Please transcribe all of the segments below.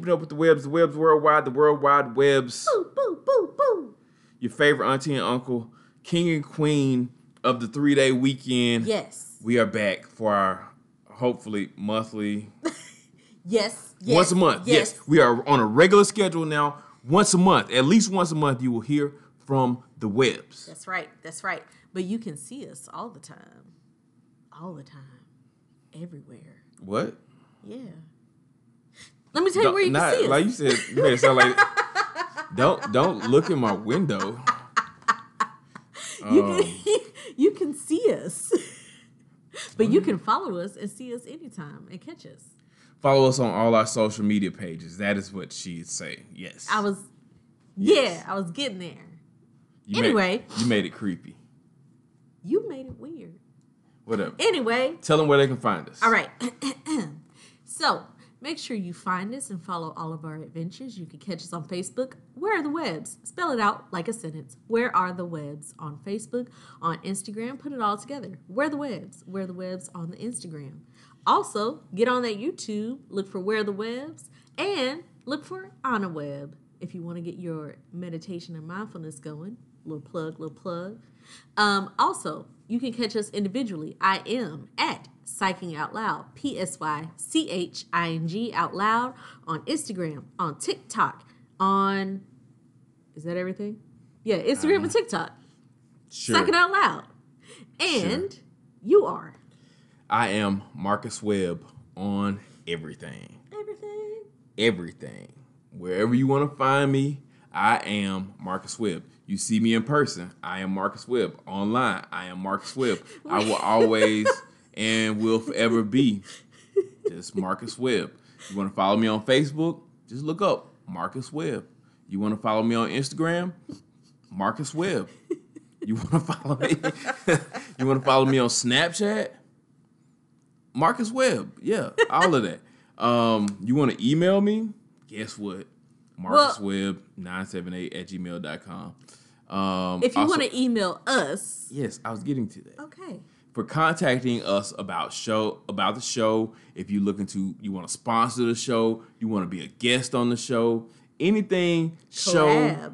Keeping Up with the Webbs, the Webs Worldwide, the Worldwide Webs. Boo, boo, boo, boo. Your favorite auntie and uncle, king and queen of the three day weekend. Yes. We are back for our hopefully monthly, Yes. yes once a month. Yes. we are on a regular schedule now. Once a month, at least once a month, you will hear from the Webs. That's right. That's right. But you can see us all the time. All the time. Everywhere. What? Yeah. Let me tell you where you Not- can see us. like you said, made sound like. don't don't look in my window. you, Um, can, you can see us. but you can follow us and see us anytime and catch us. Follow us on all our social media pages. That is what she'd say. Yes. I was, Yes. yeah, I was getting there. You made- anyway. you made it creepy. You made it weird. Whatever. Anyway, Tell them where they can find us. All right. so make sure you find us and follow all of our adventures. You can catch us on Facebook. Where are the webs? Spell it out like a sentence. Where are the webs on Facebook, on Instagram? Put it all together. Where the webs? Where the webs on the Instagram? Also, get on that YouTube, look for Where the Webs, and look for Anna Webb if you want to get your meditation and mindfulness going. Little plug, little plug. Um, also, you can catch us individually. I am at Psyching Out Loud, P S Y C H I N G Out Loud on Instagram, on TikTok, on is that everything? Yeah, Instagram and uh, TikTok. Sure. Psyching Out Loud. And you are I am Marcus Webb on everything. everything. Everything. Wherever you want to find me, I am Marcus Webb. You see me in person, I am Marcus Webb. Online, I am Marcus Webb. I will always and will forever be just Marcus Webb. You want to follow me on Facebook? Just look up Marcus Webb. You want to follow me on Instagram? Marcus Webb. You want to follow me? you want to follow me on Snapchat? Marcus Webb. Yeah, all of that. Um, you want to email me? Guess what? MarcusWebb978 at gmail.com. Um, If you want to email us, Yes, I was getting to that okay. For contacting us about show about the show. If you're looking to you want to sponsor the show, you want to be a guest on the show, anything show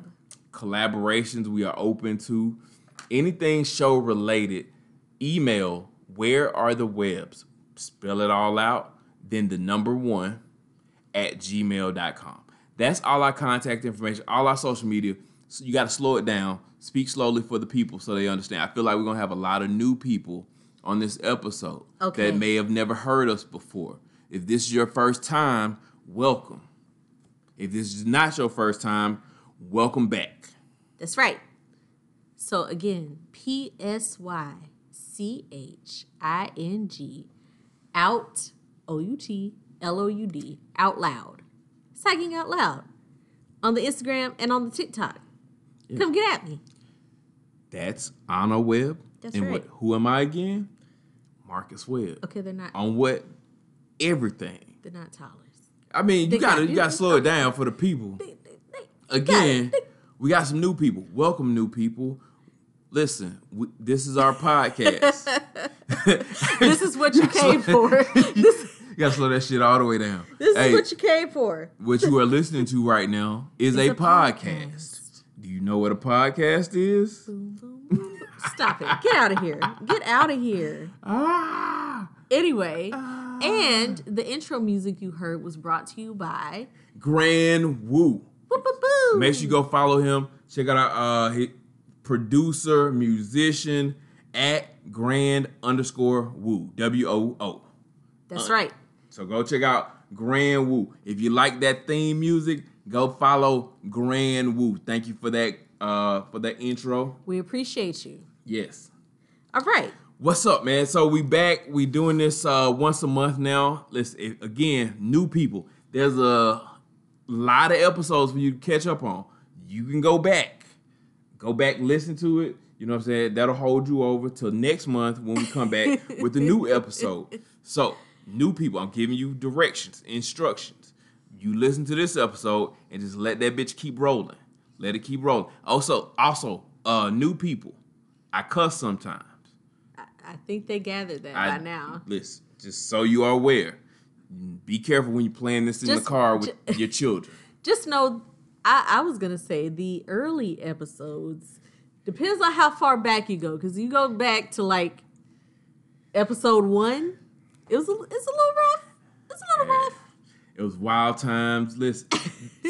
collaborations we are open to. Anything show related, email where are the webs? Spell it all out, then the number one at gmail.com. That's all our contact information, all our social media. So you got to slow it down, speak slowly for the people so they understand. I feel like we're going to have a lot of new people on this episode Okay. that may have never heard us before. If this is your first time, welcome. If this is not your first time, welcome back. That's right. So again, P S Y C H I N G out O U T L O U D out loud. Psyching out loud on the Instagram and on the TikTok. Come get at me. That's Anna Webb. That's and right. what who am I again? Marcus Webb. Okay, they're not On what? Everything. they're not toddlers. I mean, They you gotta got- you gotta slow it down for the people. They, they, Again, we got some new people. Welcome, new people. Listen, we, this is our podcast. this is what you came for. This, You gotta slow that shit all the way down. this Hey, is what you came for. what you are listening to right now is a, a podcast. podcast. Do you know what a podcast is? Stop it. Get out of here. Get out of here. Ah, Anyway, and the intro music you heard was brought to you by Grand Woo. Boo Boo Boo. Make sure you go follow him. Check out our uh, his producer, musician at Grand underscore Woo W O O. That's right. So go check out Grand Woo. If you like that theme music, go follow Grand Woo. Thank you for that uh for that intro. We appreciate you. Yes. All right. What's up, man? So we back. We doing this uh once a month now. Let's again, new people. There's a lot of episodes for you to catch up on. You can go back. Go back, listen to it. You know what I'm saying? That'll hold you over till next month when we come back with the new episode. So, new people, I'm giving you directions, instructions. You listen to this episode and just let that bitch keep rolling. Let it keep rolling. Also, also, uh, new people. I cuss sometimes. I, I think they gathered that I, by now. Listen, just so you are aware, Be careful when you're playing this in Just- the car with ju- your children. Just know, I, I was gonna say the early episodes depends on how far back you go. Because you go back to like episode one, it was a, it's a little rough. It's a little rough. It was wild times. Listen,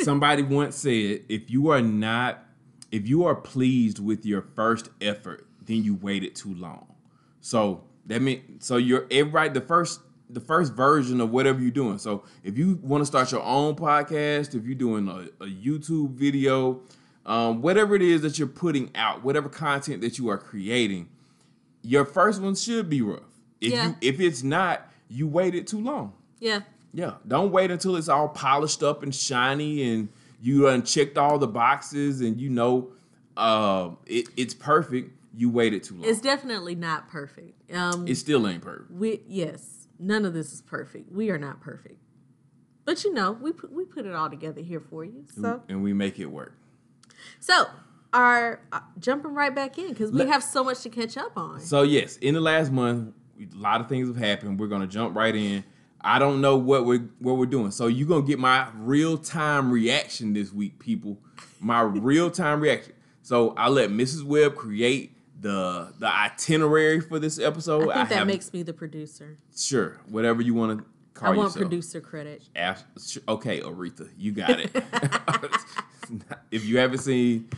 somebody once said, if you are not, if you are pleased with your first effort, then you waited too long. So that means, so you're everybody the first, the first version of whatever you're doing. So if you want to start your own podcast, if you're doing a, a YouTube video, um, whatever it is that you're putting out, whatever content that you are creating, your first one should be rough. If Yeah. you if it's not, you waited too long. Yeah. Yeah, don't wait until it's all polished up and shiny and you unchecked all the boxes and you know uh, it, it's perfect. You waited too long. It's definitely not perfect. Um, it still ain't perfect. we yes, none of this is perfect. We are not perfect, but you know, we put we put it all together here for you. So and we make it work. so our uh, jumping right back in because we have so much to catch up on. So yes, in the last month, a lot of things have happened. We're gonna jump right in. I don't know what we're what we're doing. So you're gonna get my real time reaction this week, people. My real time reaction. So I let Mrs. Webb create the the itinerary for this episode. I think that have- makes me the producer. sure whatever you want to call it. I want yourself. producer credit. Okay, Aretha, you got it. if you haven't seen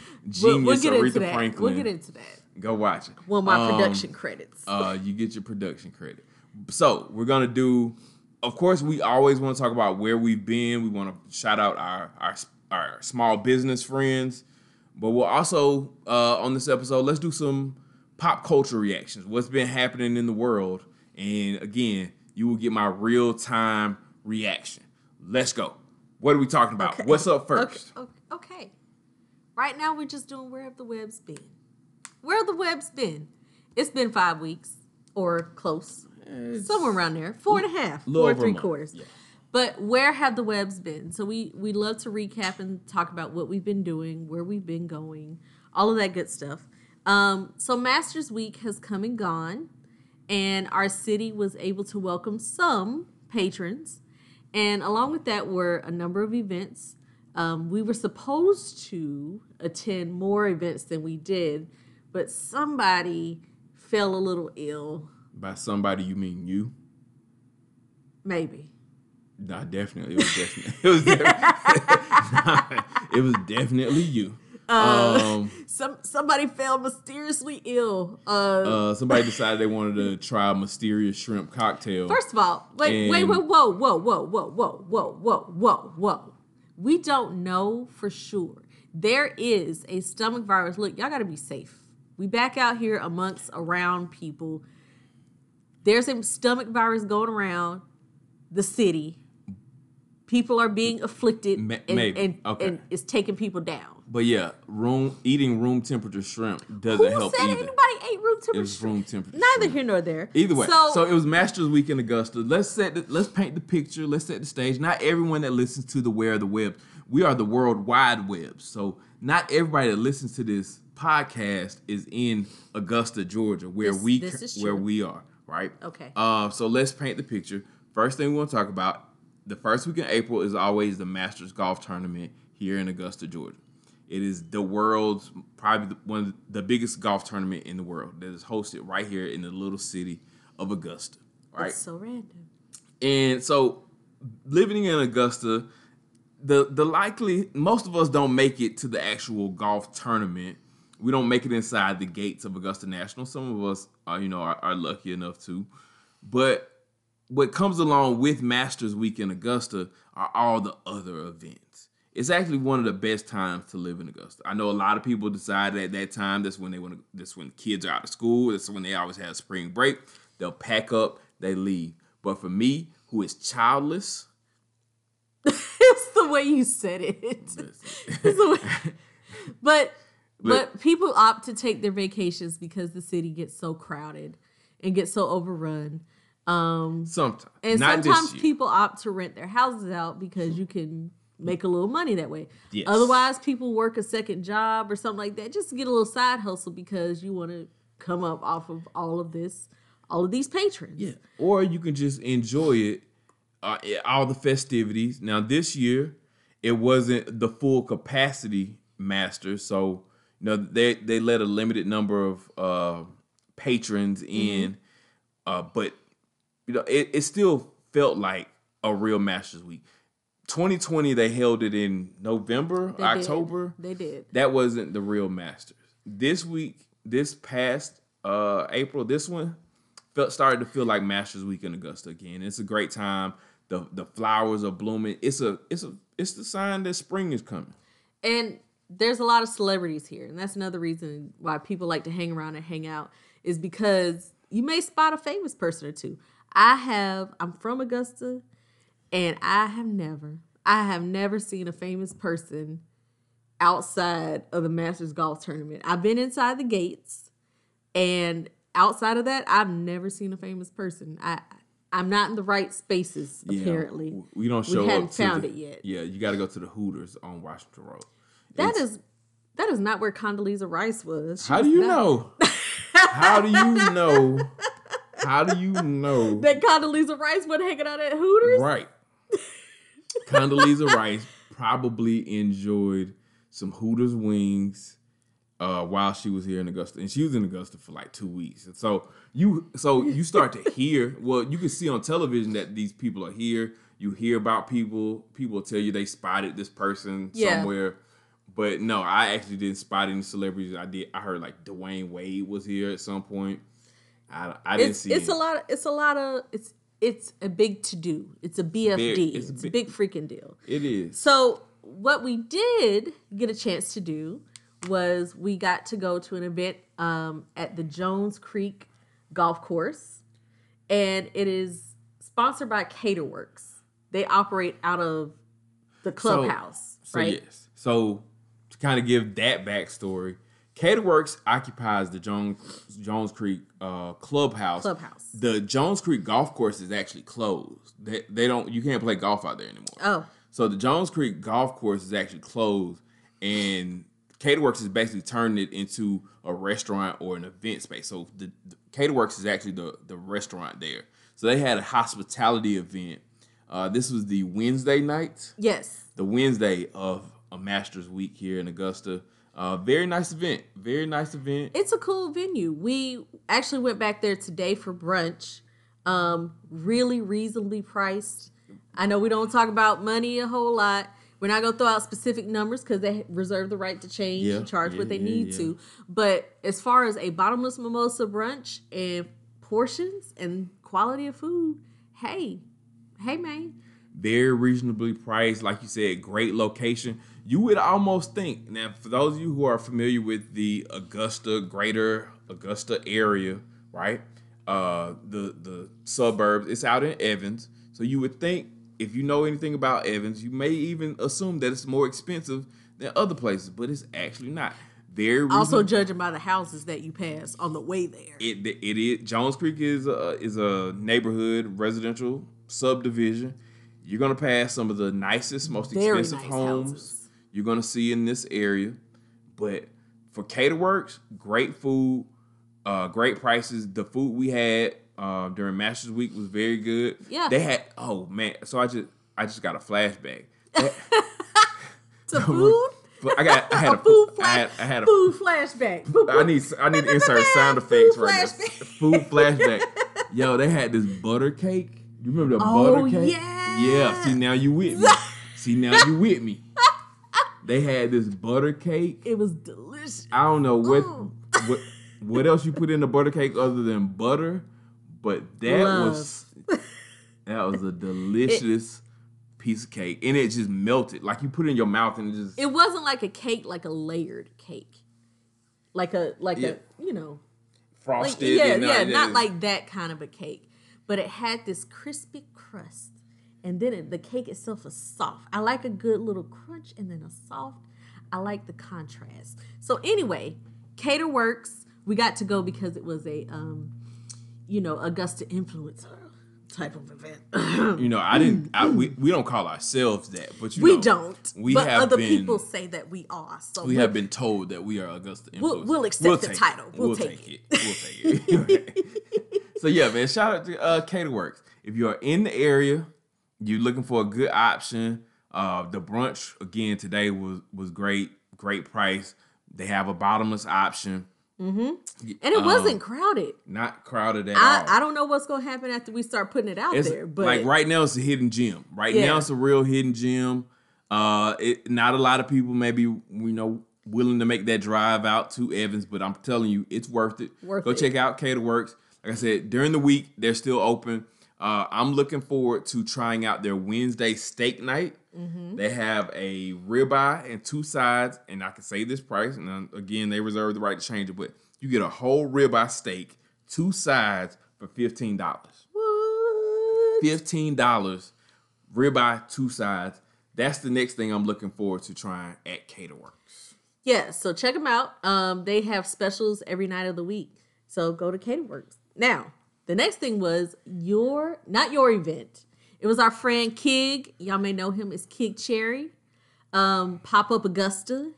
We'll, Genius we'll into Aretha that. Franklin, We'll get into that. go watch it. Well, my Um, production credits. uh, you get your production credit. So we're gonna do. Of course, we always want to talk about where we've been. We want to shout out our our our small business friends, but we'll also uh, on this episode let's do some pop culture reactions. What's been happening in the world, and again, you will get my real time reaction. Let's go. What are we talking about? Okay. What's up first? Okay, okay. okay. Right now, we're just doing where have the webs been? Where have the webs been? It's been five weeks or close, somewhere around there, four and a half, four and three quarters. yeah. But where have the webs been? So we we love to recap and talk about what we've been doing, where we've been going, all of that good stuff. Um, so Masters Week has come and gone, and our city was able to welcome some patrons, and along with that were a number of events. Um, we were supposed to attend more events than we did, but somebody fell a little ill. By somebody, you mean you? Maybe. Nah, definitely. It was definitely. It was definitely. it was definitely you. um, Some somebody fell mysteriously ill. Uh, uh, somebody decided they wanted to try a mysterious shrimp cocktail. First of all, wait, wait, wait, whoa, whoa, whoa, whoa, whoa, whoa, whoa, whoa, whoa. We don't know for sure. There is a stomach virus. Look, y'all got to be safe. We back out here amongst around people. There's a stomach virus going around the city. People are being afflicted, Ma- and, maybe. and, Okay. and it's taking people down. but yeah, room eating room temperature shrimp doesn't Who help said either. anybody ate room temperature? It's room temperature. Neither shrimp. here nor there. Either way, so, so, it was Masters Week in Augusta. Let's set the, let's paint the picture. Let's set the stage. Not everyone that listens to the Where the Web, we are the World Wide Web. So not everybody that listens to this podcast is in Augusta, Georgia, where This- we this is where we are. Right. Okay. Uh, so let's paint the picture. First thing we want to talk about. The first week in April is always the Masters Golf Tournament here in Augusta, Georgia. It is the world's probably one of the biggest golf tournament in the world that is hosted right here in the little city of Augusta. Right. it's so random. And so living in Augusta, the the likely most of us don't make it to the actual golf tournament. We don't make it inside the gates of Augusta National. Some of us are, you know, are, are lucky enough to. But what comes along with Masters Week in Augusta are all the other events. It's actually one of the best times to live in Augusta. I know a lot of people decide at that time that's when they want to. That's when kids are out of school. That's when they always have spring break. They'll pack up, they leave. But for me, who is childless, it's the way you said it. It's the way- but Look. but people opt to take their vacations because the city gets so crowded and gets so overrun. Um, sometimes and not sometimes people opt to rent their houses out because you can make a little money that way. Yes. Otherwise, people work a second job or something like that just to get a little side hustle because you want to come up off of all of this, all of these patrons. Yeah. Or you can just enjoy it uh, all the festivities. Now this year, it wasn't the full capacity master, so you know they they let a limited number of uh, patrons in, uh, but you know it, it still felt like a real Masters week. 2020 they held it in November, They did. October. They did. That wasn't the real Masters. This week, this past uh April, this one felt started to feel like Masters Week in Augusta again. It's a great time. The the flowers are blooming. It's a it's a it's the sign that spring is coming. And there's a lot of celebrities here, and that's another reason why people like to hang around and hang out is because you may spot a famous person or two. I have I'm from Augusta and I have never I have never seen a famous person outside of the Masters golf tournament. I've been inside the gates and outside of that I've never seen a famous person. I I'm not in the right spaces apparently. Yeah, we don't show up. to found the- it yet. Yeah, you got to go to the Hooters on Washington Road. That It's- is that is not where Condoleezza Rice was. She How was do you not- know? How do you know? How do you know? that Condoleezza Rice wasn't hanging out at Hooters? Right. Condoleezza Rice probably enjoyed some Hooters wings uh, while she was here in Augusta, and she was in Augusta for like two weeks. And so you, so you start to hear. Well, you can see on television that these people are here. You hear about people. People tell you they spotted this person Yeah. somewhere. But no, I actually didn't spot any celebrities. I did. I heard like Dwyane Wade was here at some point. I, I didn't It's see. it's a lot. Of, it's a lot of it's it's a big to do. It's a BFD. it's it's, a big- big freaking deal. It is. So what we did get a chance to do was we got to go to an event um, at the Jones Creek Golf Course, and it is sponsored by Caterworks. They operate out of the clubhouse, So right? yes. So kind of give that backstory, Caterworks occupies the Jones Jones Creek uh, clubhouse. Clubhouse. The Jones Creek golf course is actually closed. They, they don't. You can't play golf out there anymore. Oh, So the Jones Creek golf course is actually closed, and Caterworks is basically turning it into a restaurant or an event space. So the, the Caterworks is actually the the restaurant there. So they had a hospitality event. Uh, this was the Wednesday night yes. the Wednesday of a Masters Week here in Augusta. Uh, very nice event. Very nice event. It's a cool venue. We actually went back there today for brunch. Um, really reasonably priced. I know we don't talk about money a whole lot. We're not gonna throw out specific numbers because they reserve the right to change Yeah, and charge yeah, what they yeah, need to. But as far as a bottomless mimosa brunch and portions and quality of food, hey, hey man, Very reasonably priced. Like you said, great location. You would almost think now, for those of you who are familiar with the Augusta, greater Augusta area, right? Uh, the the suburbs. It's out in Evans, so you would think if you know anything about Evans, you may even assume that it's more expensive than other places, but it's actually not. Very reasonable. also judging by the houses that you pass on the way there. it it is Jones Creek is a is a neighborhood residential subdivision. You're gonna pass some of the nicest, most Very expensive nice homes houses. you're gonna see in this area. But for Caterworks, great food, uh, great prices. The food we had uh, during Masters Week was very good. Yeah. they had. Oh man, so I just I just got a flashback. To food, I got I had a a, food I flash, had, I had a food flashback. I need I need to insert sound effects Food right now. Food flashback. Yo, they had this butter cake. You remember the Oh, butter cake? yeah. Yeah. See now you with me. See now you with me. They had this butter cake. It was delicious. I don't know what what what else you put in the butter cake other than butter, but that Love. was that was a delicious piece of cake, and it just melted like you put it in your mouth and it just It wasn't like a cake, like a layered cake, like a like Yeah. a you know, like frosted. yeah, and, uh, yeah, not like that kind of a cake, but it had this crispy crust, and then it, the cake itself was soft. I like a good little crunch and then a soft. I like the contrast. So anyway, Cater Works. We got to go because it was a um, you know, Augusta influencer type of event. You know, I didn't. I, we we don't call ourselves that, but you we know, don't. We but have other been, people say that we are. So We have been told that we are Augusta We'll- we'll accept the take title. it. We'll take it. We'll take it. So yeah, man. Shout out to uh, Caterworks. If you are in the area, you're looking for a good option, uh, the brunch again today was was great, great price. They have a bottomless option, Mm-hmm. And it wasn't crowded. not crowded at I, all. I don't know what's gonna happen after we start putting it out It's there, but like right now it's a hidden gem. Right Yeah. now it's a real hidden gem. Uh, it not a lot of people maybe you know willing to make that drive out to Evans, but I'm telling you, it's worth it. Worth Go it. check out Caterworks. Like I said, during the week they're still open. Uh, I'm looking forward to trying out their Wednesday steak night. Mm-hmm. They have a ribeye and two sides, and I can say this price. And again, they reserve the right to change it, but you get a whole ribeye steak, two sides for fifteen dollars. what? Fifteen dollars, ribeye, two sides. That's the next thing I'm looking forward to trying at Caterworks. Yeah, so check them out. Um, they have specials every night of the week. So go to Caterworks. Now, the next thing was your not your event. It was our friend Kig. Y'all may know him as Kig Cherry. Um, Pop Up Augusta.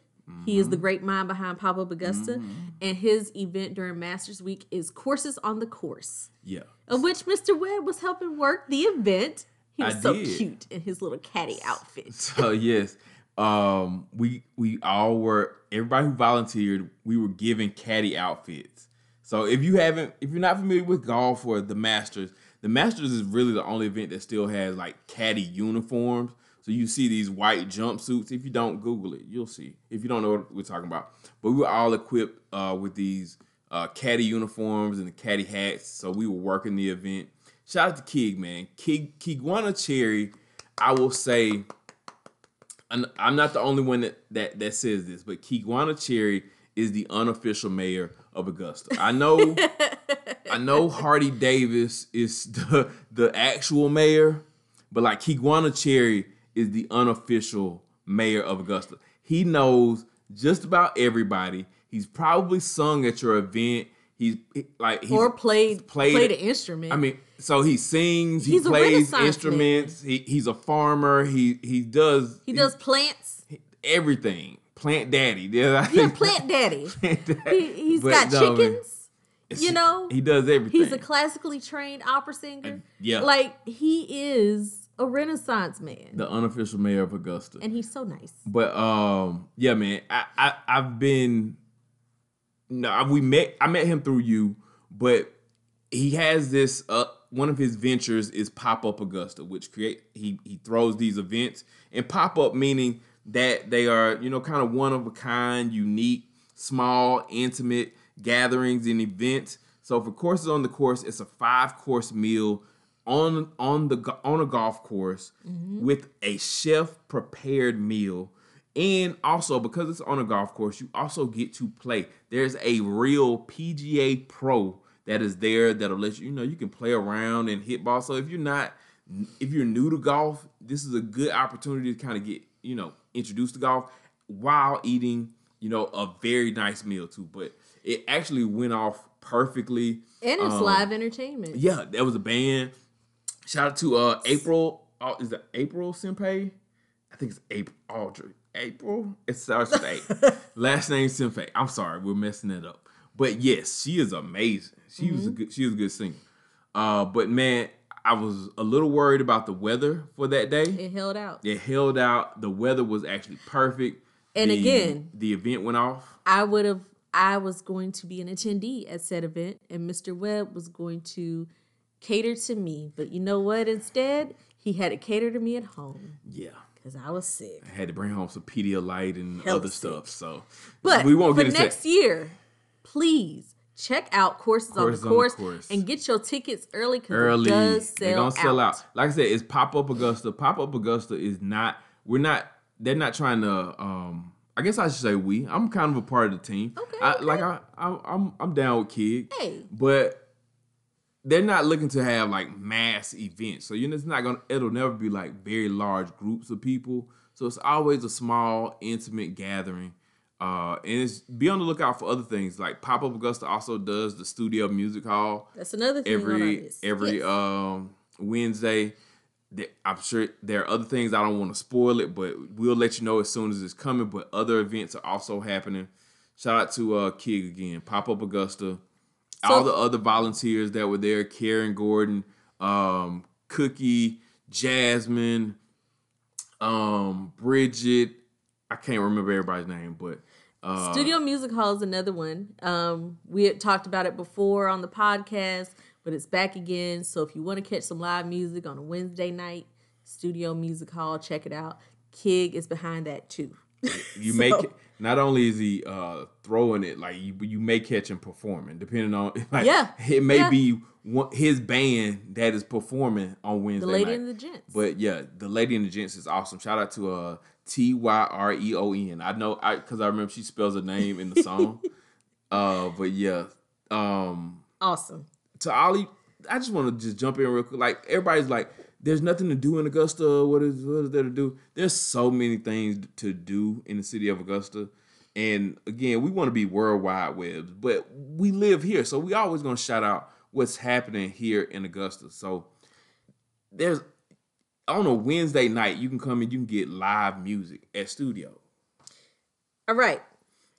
He is the great mind behind Pop Up Augusta. And his event during Masters Week is Courses on the Course, Yeah, of which Mr. Webb was helping work the event. He was I so did. cute in his little caddy outfit. So yes, um, we we all were everybody who volunteered. We were given caddy outfits. So if you haven't, if you're not familiar with golf or the Masters, the Masters is really the only event that still has like caddy uniforms. So you see these white jumpsuits. If you don't Google it, you'll see. If you don't know what we're talking about, but we were all equipped uh, with these uh, caddy uniforms and the caddy hats. So we were working the event. Shout out to Kig, man. Kig Kiguana Cherry, I will say I'm I'm not the only one that, that, that says this, but Kiguana Cherry is the unofficial mayor of Augusta. I know I know Hardie Davis is the the actual mayor, but like Kiguana Cherry is the unofficial mayor of Augusta. He knows just about everybody. He's probably sung at your event. He's like he's or played played- played, an instrument. I mean, so he sings, he He's plays instruments, he, he's a farmer, he he does he does plants. everything. Plant daddy. Yeah, I Yeah, plant daddy. plant daddy. He, he's But got no, man, chickens. You know, he does everything. he's a classically trained opera singer. yeah. like he is a Renaissance man, the unofficial mayor of Augusta. and he's so nice. But um, yeah, man, I, I I've been no, we met. I met him through you, but he has this. Uh, one of his ventures is Pop Up Augusta, which create he he throws these events and pop up meaning that they are you know kind of one of a kind, unique, small, intimate gatherings and events. So for courses on the course, it's a five course meal on on the on a golf course mm-hmm. with a chef prepared meal. And also because it's on a golf course you also get to play. There's a real pga pro that is there that'll let you you know you can play around and hit ball. So if you're not if you're new to golf this is a good opportunity to kind of get you know introduced to golf while eating you know a very nice meal too but it actually went off perfectly And it's Um, live entertainment. yeah, there was a band. Shout out to uh April. Oh, is it April Senpei? I think it's April Audrey. April? It starts with A. Last name Senpei. I'm sorry, we're messing it up. But yes, she is amazing. She was a good she was a good singer. Uh but man, I was a little worried about the weather for that day. It held out. It held out. The weather was actually perfect. And The- again- the event went off. I would have. I was going to be an attendee at said event, and Mr. Webb was going to cater to me. But you know what? Instead, he had to cater to me at home Yeah. because I was sick. I had to bring home some Pedialyte and other sick. stuff. So But we won't for get into next year, please check out courses, Courses on on the the course, Course. and get your tickets early because early. it does They're sell gonna sell out. out. Like I said, it's pop up Augusta. Pop up Augusta is not. We're not. They're not trying to. um I guess I should say we. I'm kind of a part of the team. Okay, I, okay. Like I, I, I'm. I'm down with Kid. Hey. But they're not looking to have like mass events. So you know, it's not gonna. It'll never be like very large groups of people. So it's always a small, intimate gathering. Uh, and it's be on the lookout for other things like Pop Up Augusta also does the Studio Music Hall That's another thing every every Yes. um Wednesday. I'm sure there are other things I don't want to spoil it, but we'll let you know as soon as it's coming. But other events are also happening. Shout out to uh Kig again, Pop Up Augusta, all the other volunteers that were there, Karen Gordon, um, Cookie, Jasmine, um, Bridget. I can't remember everybody's name, but uh, Studio Music Hall is another one. Um, we had talked about it before on the podcast, but it's back again. So if you want to catch some live music on a Wednesday night, Studio Music Hall, check it out. Kig is behind that too. you So- make it. Not only is he uh, throwing it, like you, you may catch him performing, depending on like Yeah, it may yeah. be one, his band that is performing on Wednesday The Lady night. and the Gents. But yeah, the lady and the gents is awesome. Shout out to uh T Y R E O N. I know I because I remember she spells her name in the song. uh, but yeah, um, awesome. to Ollie, I just want to just jump in real quick. Like everybody's like, there's nothing to do in Augusta. What is what is there to do? There's so many things to do in the city of Augusta. And again, we want to be worldwide webs, but we live here, so we always gonna shout out what's happening here in Augusta. So there's on a Wednesday night, you can come and you can get live music at studio. All right.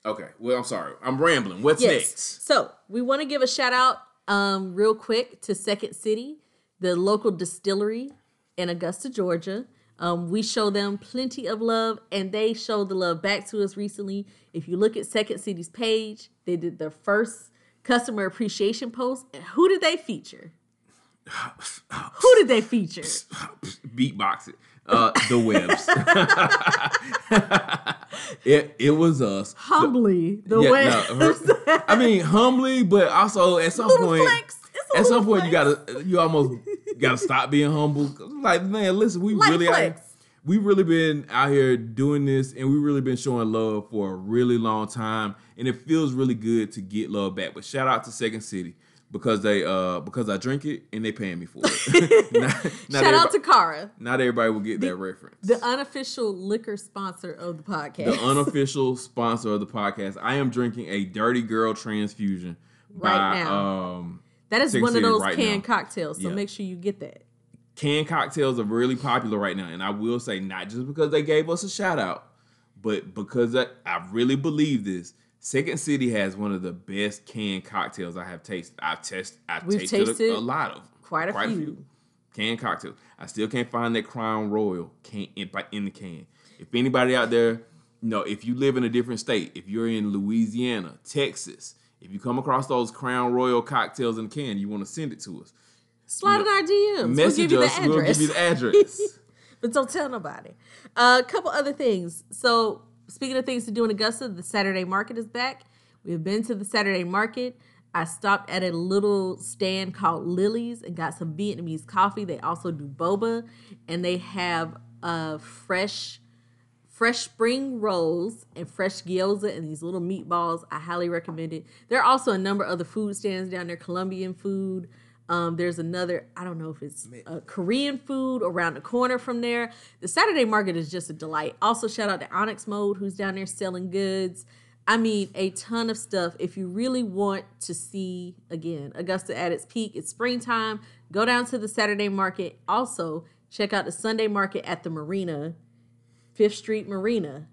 Okay, well, I'm sorry, I'm rambling. What's Yes. next? So we want to give a shout out um, real quick to Second City, the local distillery in Augusta, Georgia. Um, we show them plenty of love, and they show the love back to us recently. If you look at Second City's page, they did their first customer appreciation post. And who did they feature? Who did they feature? beatbox it. Uh, the webs. it it was us. Humbly, the Yeah, no, her- I mean, humbly, but also at some Little point, flex. It's a at some point, you gotta, you almost gotta stop being humble. Like, man, listen, we Light really, out, we really been out here doing this, and we really been showing love for a really long time, and it feels really good to get love back. But shout out to Second City because they, uh, because I drink it and they paying me for it. not, not Shout out to Cara, not everybody will get that reference. the unofficial liquor sponsor of the podcast. the unofficial sponsor of the podcast. I am drinking a Dirty Girl transfusion Right by now. um that is one of those right canned now. cocktails, so Yeah. make sure you get that. canned cocktails are really popular right now, and I will say not just because they gave us a shout out, but because I, I really believe this. Second City has one of the best canned cocktails I have tasted. I've tested. I've We've tasted, tasted a, a lot of them. quite a few. canned cocktails. I still can't find that Crown Royal can in, in the can. If anybody out there, you know, if you live in a different state, if you're in Louisiana, Texas, if you come across those Crown Royal cocktails in a can, you want to send it to us. Slide in our DMs. we'll Message give you the us. address. We'll give you the address. but don't tell nobody. Uh, a couple other things. So, speaking of things to do in Augusta, the Saturday market is back. We have been to the Saturday market. I stopped at a little stand called Lily's and got some Vietnamese coffee. They also do boba, and they have uh, fresh fresh spring rolls and fresh gyoza and these little meatballs. I highly recommend it. There are also a number of other food stands down there, Colombian food. Um, there's another, I don't know if it's uh, Korean food around the corner from there. The Saturday market is just a delight. Also, shout out to Onyx Mode, who's down there selling goods. I mean, a ton of stuff. If you really want to see, again, Augusta at its peak, it's springtime. Go down to the Saturday market. Also, check out the Sunday market at the marina, Fifth Street Marina,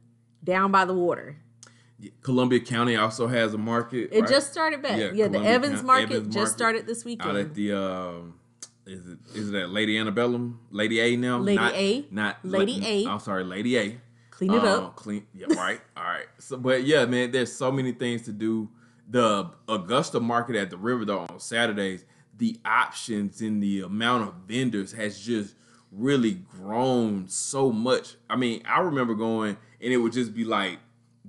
down by the water. Columbia County also has a market. It right? just started back. Yeah, Yeah, the Evans County- market Evans just Market started this weekend. out at the um, is it is it at Lady Antebellum, Lady A now? Lady not, A? not Lady La- A. I'm sorry, Lady A. Clean it Um, up. Clean. Yeah. Right. All right. So, but yeah, man, there's so many things to do. The Augusta market at the river though on Saturdays, the options and the amount of vendors has just really grown so much. I mean, I remember going and it would just be like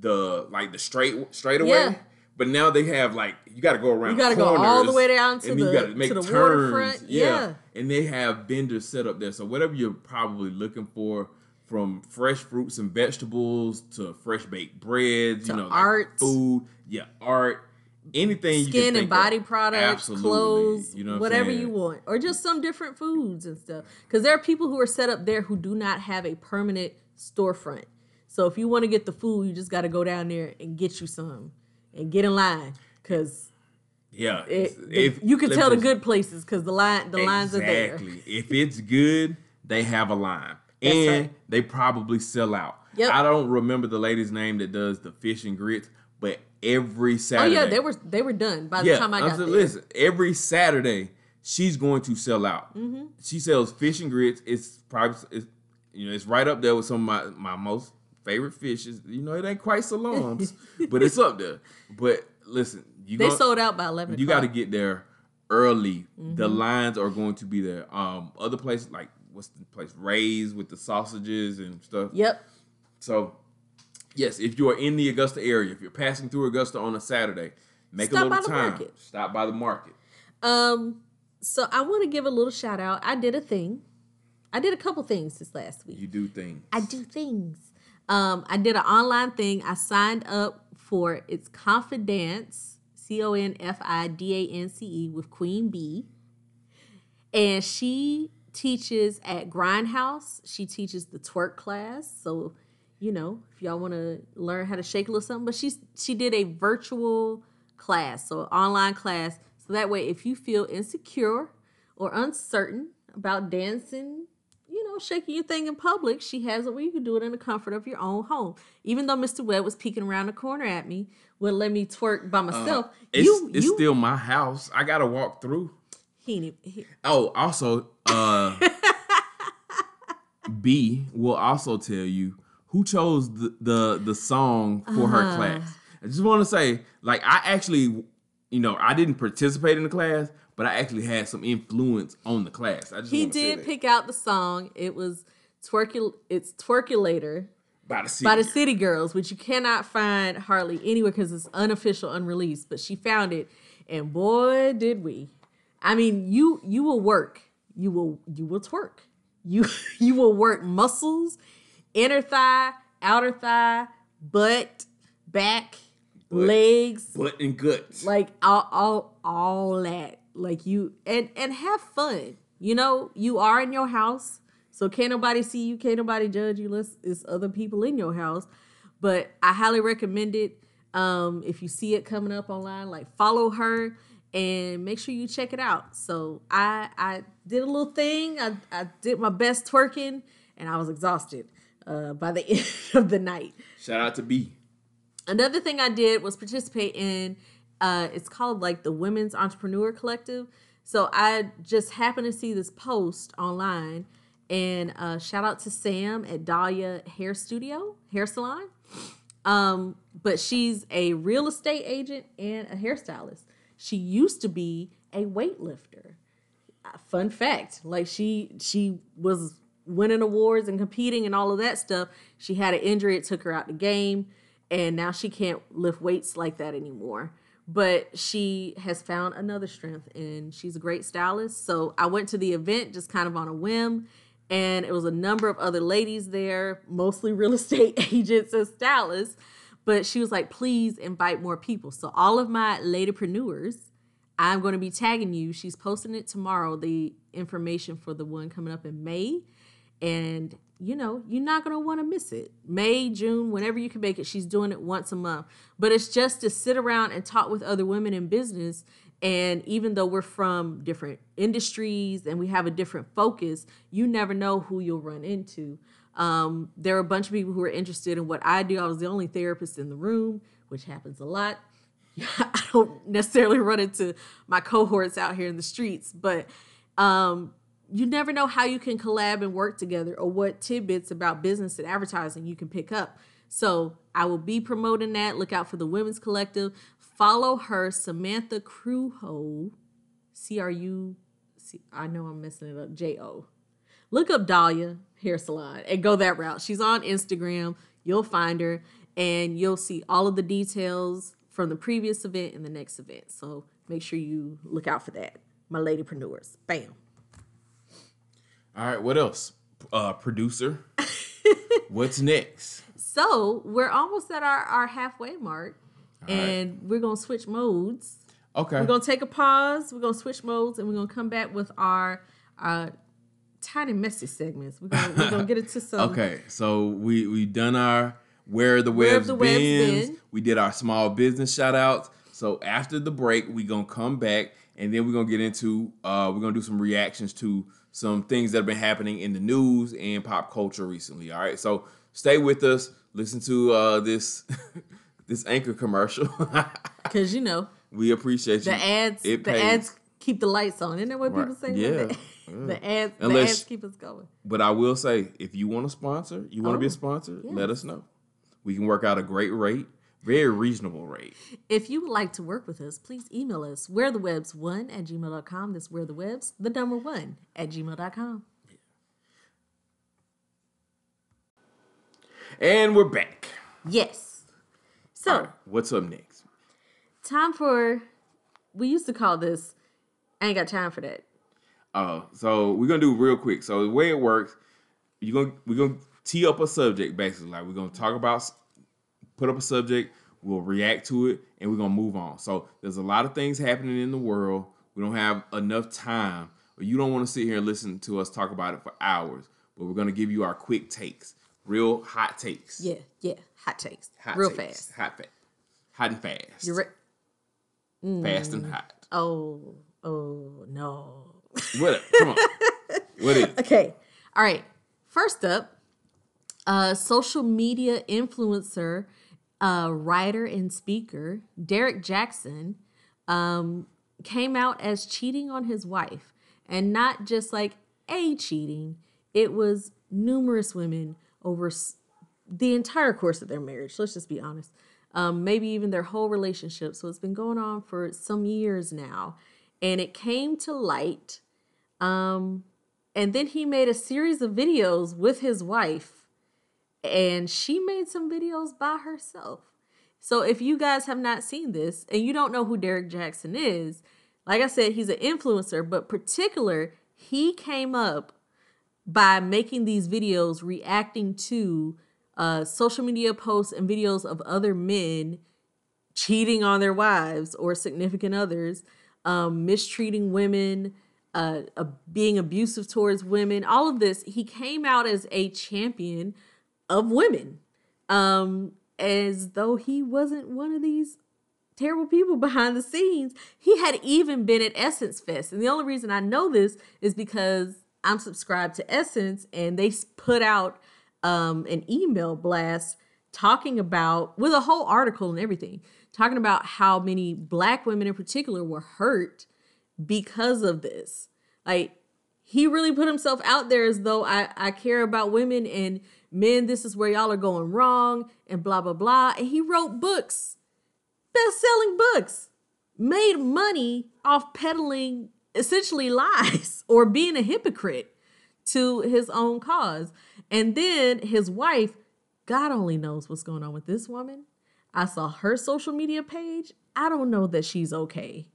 the like the straight straight away. Yeah. But now they have like you got to go around. You gotta go all the way down to and the- you gotta make to the turns. waterfront. Yeah. Yeah. and they have vendors set up there. So whatever you're probably looking for, from fresh fruits and vegetables to fresh baked breads, To you know, like art. food, yeah, art, anything, you can Skin and body of. products, Absolutely. clothes, you know, what whatever you want, or just some different foods and stuff. Because there are people who are set up there who do not have a permanent storefront. So if you want to get the food, you just got to go down there and get you some and get in line. Because Yeah, it, if you can tell the good places because the line the lines are there. Exactly. if it's good, they have a line, That's and right. they probably sell out. Yep. I don't remember the lady's name that does the fish and grits, but every Saturday. Oh yeah, they were they were done by the yeah, time I got there. listen, every Saturday she's going to sell out. Mm-hmm. She sells fish and grits. It's probably it's, you know it's right up there with some of my, my most favorite fishes. You know it ain't quite salams, but it's up there. But listen, you They gon- sold out by eleven. you got to get there early. The Mm-hmm. lines are going to be there. Um, other places like what's the place Ray's with the sausages and stuff. Yep. So, yes, if you are in the Augusta area, if you're passing through Augusta on a Saturday, make Stop a by little the time. market. Stop by the market. Um. So I want to give a little shout out. I did a thing. I did a couple things this last week. You do things. I do things. Um, I did an online thing. I signed up for it's Confidance, C O N F I D A N C E, with Queen Bee. And she teaches at Grindhouse. She teaches the twerk class. So, you know, if y'all want to learn how to shake a little something, but she's she did a virtual class, so online class. So that way, if you feel insecure or uncertain about dancing, know, shaking your thing in public, she has it where you can do it in the comfort of your own home. Even though Mr. Webb was peeking around the corner at me, would let me twerk by myself. Uh, It's, you, it's you, still my house. I gotta walk through. he, he, Oh, also, uh, B will also tell you who chose the the, the song for her Uh-huh. class. I just want to say, like, I actually, you know, I didn't participate in the class, but I actually had some influence on the class. I just he did pick out the song. It was twerkul. It's twerkulator by the city. by the City Girls, which you cannot find hardly anywhere because it's unofficial, unreleased. But she found it, and boy, did we! I mean, you you will work, you will you will twerk, you you will work muscles, inner thigh, outer thigh, butt, back, legs, butt and guts. like all all all that like you and and have fun. You know you are in your house so can't nobody see you can't nobody judge you unless it's other people in your house. But i highly recommend it. Um if you see it coming up online like follow her and make sure you check it out. So i i did a little thing. I, I did my best twerking and i was exhausted uh by the end of the night. Shout out to B. another thing I did was participate in uh it's called like the Women's Entrepreneur Collective. So I just happened to see this post online and uh shout out to Sam at Dahlia Hair Studio, Hair Salon. Um but she's a real estate agent and a hairstylist. She used to be a weightlifter uh, fun fact like she she was winning awards and competing and all of that stuff she had an injury it took her out the game and now she can't lift weights like that anymore but she has found another strength and she's a great stylist so i went to the event just kind of on a whim and it was a number of other ladies there mostly real estate agents and stylists but she was like please invite more people so all of my ladypreneurs I'm going to be tagging you. She's posting it tomorrow, the information for the one coming up in May. And, you know, you're not going to want to miss it. May, June, whenever you can make it, she's doing it once a month. But it's just to sit around and talk with other women in business. And even though we're from different industries and we have a different focus, you never know who you'll run into. Um, there are a bunch of people who are interested in what I do. I was the only therapist in the room, which happens a lot. I don't necessarily run into my cohorts out here in the streets, but um, you never know how you can collab and work together or what tidbits about business and advertising you can pick up. So I will be promoting that. Look out for the Women's Collective. Follow her, Samantha Cruho, C R U. I know I'm messing it up. J O. Look up Dahlia Hair Salon and go that route. She's on Instagram. You'll find her and you'll see all of the details from the previous event and the next event. So make sure you look out for that. My ladypreneurs. Bam. All right, what else? Uh, producer. What's next? So we're almost at our, our halfway mark. All right. and we're gonna switch modes. Okay. We're gonna take a pause. We're gonna switch modes, and we're gonna come back with our uh, tiny messy segments. We're gonna we're gonna get into some. Okay, so we we done our where the Where webs, the webs been. been. We did our small business shout outs. So after the break, we gonna come back and then we're gonna get into uh we're gonna do some reactions to some things that have been happening in the news and pop culture recently. All right, so stay with us. Listen to uh this this anchor commercial. Because you know we appreciate the you. ads. It the pays. ads. keep the lights on. Isn't that what Right. people say? Yeah. The, the ads, the ads keep us going. But I will say, if you want to sponsor, you want to be Oh, a sponsor, let us know. We can work out a great rate, very reasonable rate. If you would like to work with us, please email us, where the Webbs one at gmail.com. That's where the Webbs, the number one at gmail.com. And we're back. Yes. So, right, what's up next? time for, we used to call this, I ain't got time for that. Uh, so we're gonna do it real quick. So the way it works, you're gonna we're gonna tee up a subject basically. Like we're gonna talk about, put up a subject, we'll react to it, and we're gonna move on. So there's a lot of things happening in the world. We don't have enough time, or you don't want to sit here and listen to us talk about it for hours. But we're gonna give you our quick takes, real hot takes. Yeah, yeah. Hot takes. hot Real takes. fast. hot fast, hot and fast, You're re- fast and mm. hot. Oh, oh, no. What? up? Come on. What is? it? Okay. All right. First up, a social media influencer, uh, writer, and speaker Derrick Jaxn um, came out as cheating on his wife, and not just like a cheating. It was numerous women over the entire course of their marriage. Let's just be honest. Um, maybe even their whole relationship. So it's been going on for some years now, and it came to light. Um, and then he made a series of videos with his wife, and she made some videos by herself. So if you guys have not seen this and you don't know who Derrick Jaxn is, like I said, he's an influencer, but particular, he came up by making these videos reacting to uh, social media posts and videos of other men cheating on their wives or significant others, um, mistreating women, uh, uh, being abusive towards women, all of this. He came out as a champion of women, um, as though he wasn't one of these terrible people behind the scenes. He had even been at Essence Fest. And the only reason I know this is because I'm subscribed to Essence and they put out um, an email blast talking about, with a whole article and everything, talking about how many black women in particular were hurt because of this. Like, he really put himself out there as though I, I care about women and men, this is where y'all are going wrong, and blah, blah, blah. And he wrote books best selling books, made money off peddling essentially lies or being a hypocrite to his own cause. And then his wife, God only knows what's going on with this woman. I saw her social media page. I don't know that she's okay,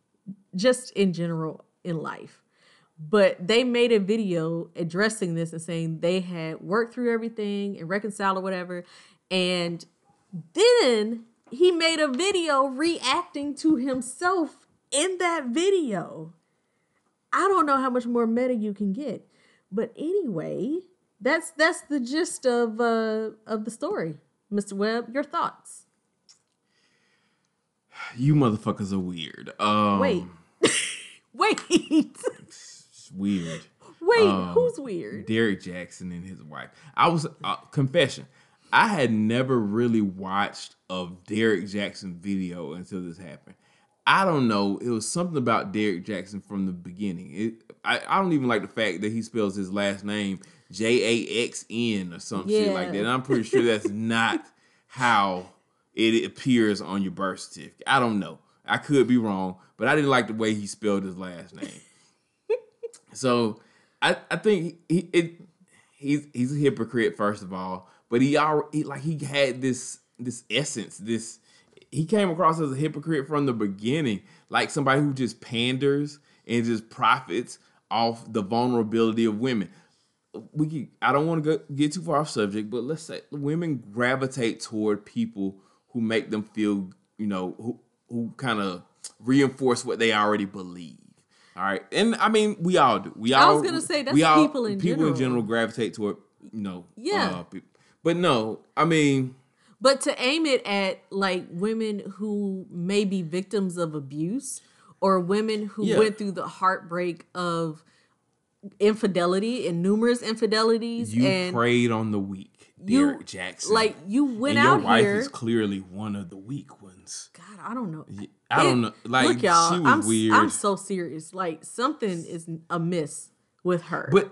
just in general in life. But they made a video addressing this and saying they had worked through everything and reconciled or whatever. And then he made a video reacting to himself in that video. I don't know how much more meta you can get. But anyway, that's that's the gist of uh of the story. Mr. Webb, your thoughts. You motherfuckers are weird. Um, Wait. Wait. weird. Wait, Um, who's weird? Derrick Jaxn and his wife. I was uh, confession. I had never really watched a Derrick Jaxn video until this happened. I don't know. It was something about Derrick Jaxn from the beginning. It, I, I don't even like the fact that he spells his last name J A X N or some shit like that. And I'm pretty sure that's not how it appears on your birth certificate. I don't know. I could be wrong, but I didn't like the way he spelled his last name. So I, I think he it he's he's a hypocrite first of all, but he already like he had this this essence this he came across as a hypocrite from the beginning, like somebody who just panders and just profits off the vulnerability of women. We I don't want to get too far off subject, but let's say women gravitate toward people who make them feel, you know, who who kind of reinforce what they already believe. All right, and I mean we all do. We all. I was gonna say, that's we all, people in people in general. general gravitate toward you know. Yeah. Uh, but no, I mean But to aim it at like women who may be victims of abuse or women who Yeah. went through the heartbreak of infidelity and numerous infidelities You and preyed on the weak, you Derrick Jaxn. like you went and your out wife here. is clearly one of the weak ones. God, I don't know. I don't know. Like look, y'all, she was I'm, weird. I'm so serious. Like something is amiss with her. But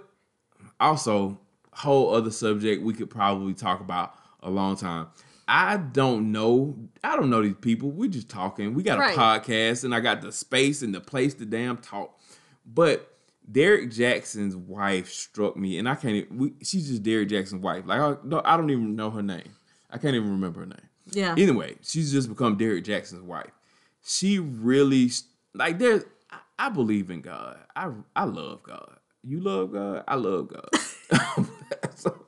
also, whole other subject we could probably talk about a long time. I don't know. I don't know these people. We're just talking. We got a Right. podcast, and I got the space and the place to damn talk. But Derrick Jaxn's wife struck me, and I can't. Even, we, she's just Derrick Jaxn's wife. Like I, no, I don't even know her name. I can't even remember her name. yeah, Anyway, she's just become Derrick Jaxn's wife. She really like there. I, I believe in God. I I love God. You love God. I love God. So-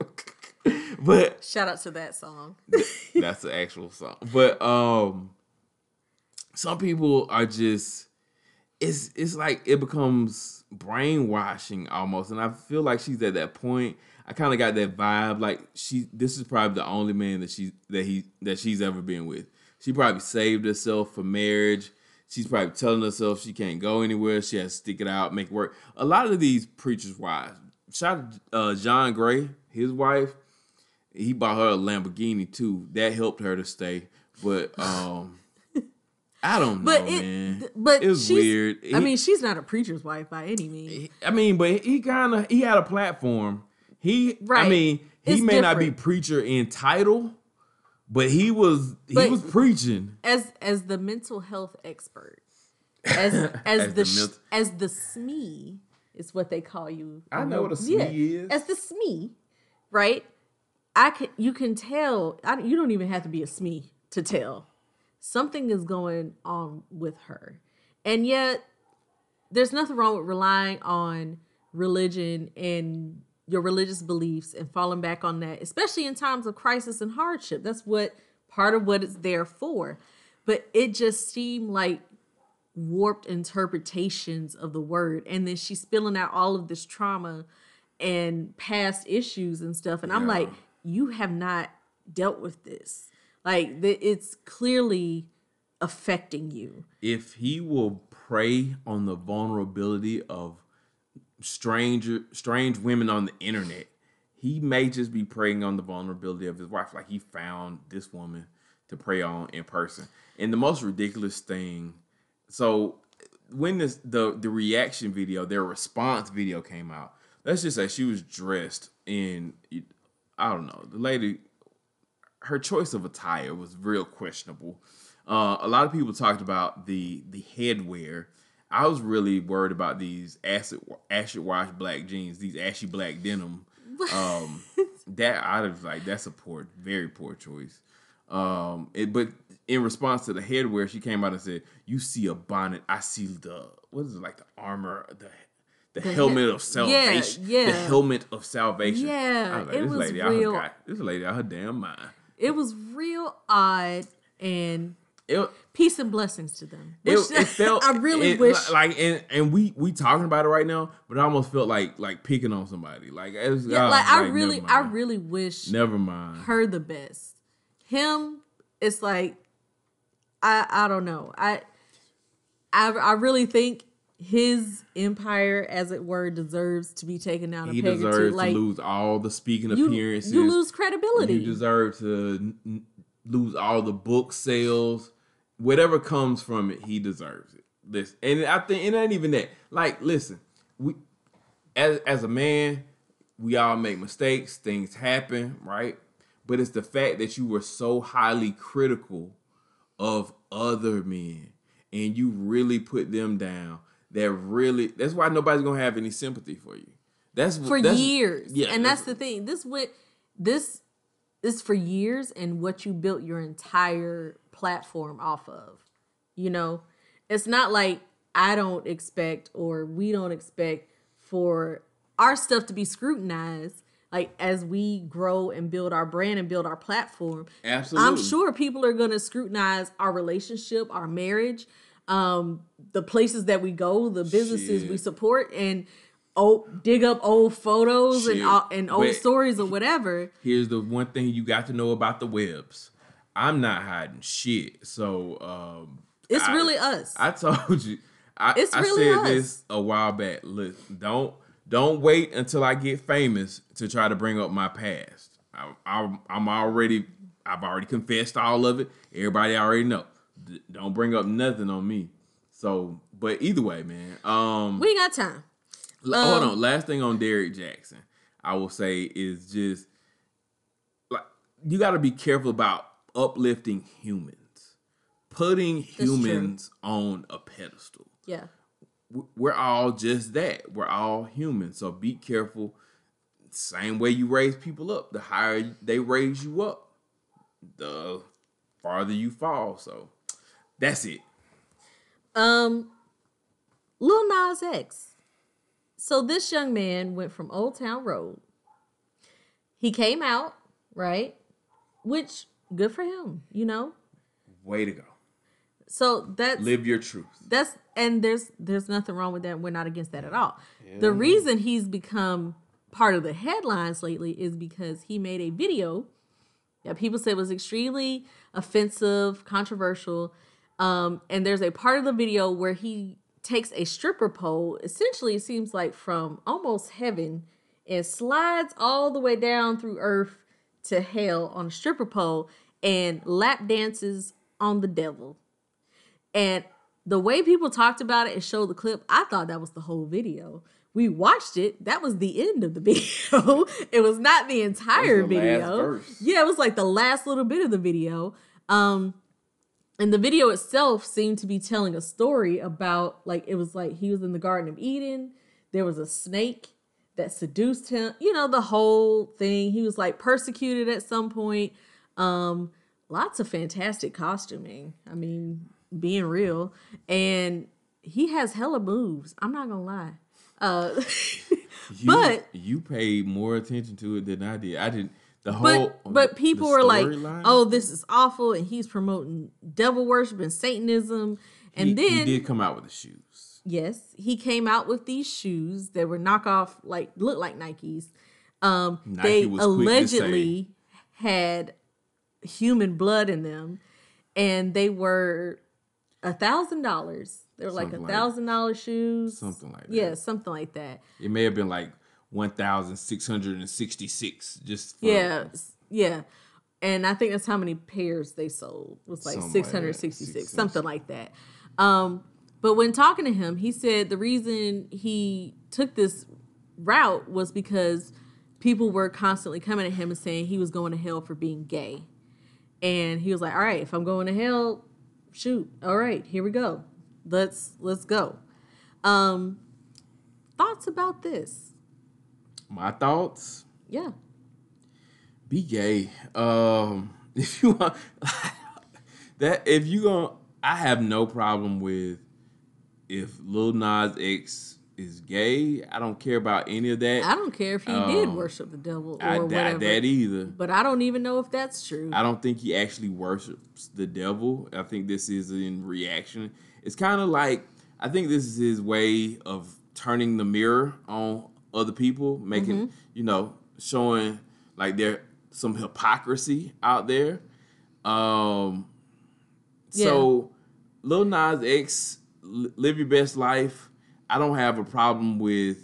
but shout out to that song. that's the actual song. But um, some people are just. It's it's like it becomes brainwashing almost, and I feel like she's at that point. I kind of got that vibe, like she. This is probably the only man that she that he that she's ever been with. She probably saved herself for marriage. She's probably telling herself she can't go anywhere. She has to stick it out, make it work. A lot of these preachers' wives. Shout out uh, John Gray, his wife. He bought her a Lamborghini too. That helped her to stay. But um, I don't know, But it, man. th- but it was weird. I He- mean, she's not a preacher's wife by any means. I mean, but he kind of he had a platform. He, right. I mean, he It's may not be preacher in title, but he was he But- was preaching. As as the mental health expert, as as, As the, the sh- as the SME is what they call you. I on know what a SME is. As the SME, right? I can you can tell. I, you don't even have to be a SME to tell something is going on with her, and yet there's nothing wrong with relying on religion and your religious beliefs and falling back on that, especially in times of crisis and hardship. That's what part of what it's there for. But it just seemed like warped interpretations of the word. And then she's spilling out all of this trauma and past issues and stuff. And I'm like, you have not dealt with this. Like, the, it's clearly affecting you. If he will prey on the vulnerability of stranger strange women on the internet, he may just be preying on the vulnerability of his wife. Like he found this woman to prey on in person. And the most ridiculous thing, so when this the the reaction video, their response video came out, let's just say she was dressed in I don't know, the lady her choice of attire was real questionable. Uh, a lot of people talked about the the headwear. I was really worried about these acid acid wash black jeans, these ashy black denim. Um, that I was like, that's a poor, very poor choice. Um, it, but in response to the headwear, she came out and said, "You see a bonnet, I see the what is it like the armor, the the, The helmet he- of salvation, yeah. the helmet of salvation." Yeah, I was like, it this was lady out real- her, got- this lady out her damn mind. It was real odd and It, peace and blessings to them. it, it felt I really it- wish like and and we we talking about it right now, but I almost felt like like picking on somebody. Like was, yeah, I like I like, really I really wish never mind. her the best. Him, it's like I I don't know. I I I really think his empire, as it were, deserves to be taken down a He peg or two. deserves Like to lose all the speaking you, appearances. you lose credibility. You deserve to n- lose all the book sales. Whatever comes from it, he deserves it. Listen, and I think it ain't even that. Like, listen, we as as a man, we all make mistakes. Things happen, right? But it's the fact that you were so highly critical of other men and you really put them down. That really that's why nobody's gonna have any sympathy for you. That's for that's, years. Yeah, and that's the thing. This went this is for years and what you built your entire platform off of. You know, it's not like I don't expect or we don't expect for our stuff to be scrutinized like as we grow and build our brand and build our platform. Absolutely. I'm sure people are going to scrutinize our relationship, our marriage, um, the places that we go, the businesses we support, and oh, dig up old photos and uh, and old But- stories or whatever. here's the one thing you got to know about the Webbs. I'm not hiding shit. So um It's I- really us. I told you. I, It's I really said us. this a while back. Look, don't don't wait until I get famous to try to bring up my past. I, I, I'm already, I've already confessed all of it. Everybody already know. D- don't bring up nothing on me. So, but either way, man. Um, We ain't got time. L- Hold Um, on. Last thing on Derrick Jaxn, I will say is just like you got to be careful about uplifting humans, putting true. humans on a pedestal. Yeah. We're all just that. We're all human. So be careful. Same way you raise people up, the higher they raise you up, the farther you fall. So that's it. Um, Lil Nas X. So this young man went from Old Town Road. He came out, right? Which good for him, you know? Way to go. So that's Live your truth. that's and there's there's nothing wrong with that. We're not against that at all. The reason he's become part of the headlines lately is because he made a video that people said was extremely offensive, controversial. Um, and there's a part of the video where he takes a stripper pole, essentially it seems like from almost heaven, and slides all the way down through earth to hell on a stripper pole and lap dances on the devil. And the way people talked about it and showed the clip, I thought that was the whole video. We watched it. That was the end of the video. it was not the entire the video. Yeah, it was like the last little bit of the video. Um, and the video itself seemed to be telling a story about like it was like he was in the Garden of Eden. There was a snake that seduced him. You know the whole thing. He was like persecuted at some point. Um, lots of fantastic costuming. I mean, being real, and he has hella moves. I'm not gonna lie. Uh, You, But- you paid more attention to it than I did. I didn't. The whole. but but people were like, storyline, "Oh, this is awful," and he's promoting devil worship and Satanism. And he, then he did come out with a shoes. Yes, he came out with these shoes that were knockoff, like look like Nikes. Um, Nike they was quick to say- allegedly had human blood in them, and they were a thousand dollars. They were like a thousand dollar shoes, Something like that. Yeah, something like that. It may have been like one thousand six hundred and sixty-six. Just for, Yeah, yeah. And I think that's how many pairs they sold. It was like Something like that, 666, 666. something like that. Um, but when talking to him, he said the reason he took this route was because people were constantly coming at him and saying he was going to hell for being gay. And he was like, "All right, if I'm going to hell, shoot. All right, here we go. Let's let's go." Um, thoughts about this? My thoughts. Yeah. Be gay. Um, if you want that, if you going I have no problem with if Lil Nas X is gay. I don't care about any of that. I don't care if he did Um, worship the devil or I whatever. that either. But I don't even know if that's true. I don't think he actually worships the devil. I think this is in reaction. It's kind of like I think this is his way of turning the mirror on other people, making you know, showing like there some hypocrisy out there. Um so Lil Nas X, live your best life. I don't have a problem with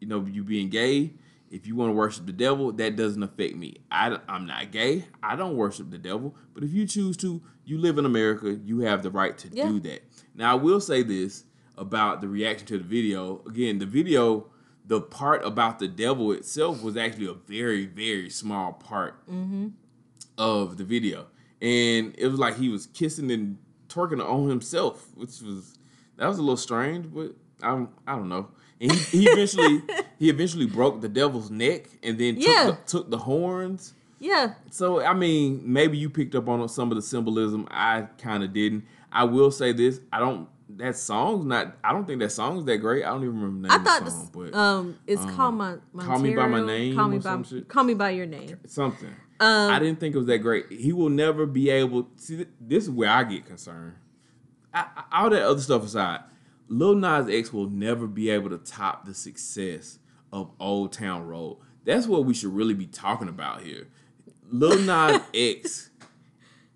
you know you being gay. If you want to worship the devil, that doesn't affect me. I, I'm not gay. I don't worship the devil. But if you choose to, you live in America. You have the right to Yeah. do that. Now, I will say this about the reaction to the video. Again, the video, the part about the devil itself was actually a very, very small part mm-hmm. of the video, and it was like he was kissing and twerking on himself, which was that was a little strange, but I I don't know. And he, he eventually he eventually broke the devil's neck and then took, Yeah. the, took the horns. yeah. So I mean, maybe you picked up on some of the symbolism. I kind of didn't. I will say this: I don't. That song's not. I don't think that song's that great. I don't even remember the name I thought of the this, song, but um, it's called my, Call Me By My Name Call me or by. Call me by your name. something. Um, I didn't think it was that great. He will never be able. See, this is where I get concerned. I, I- all that other stuff aside, Lil Nas X will never be able to top the success of Old Town Road. That's what we should really be talking about here. Lil Nas X.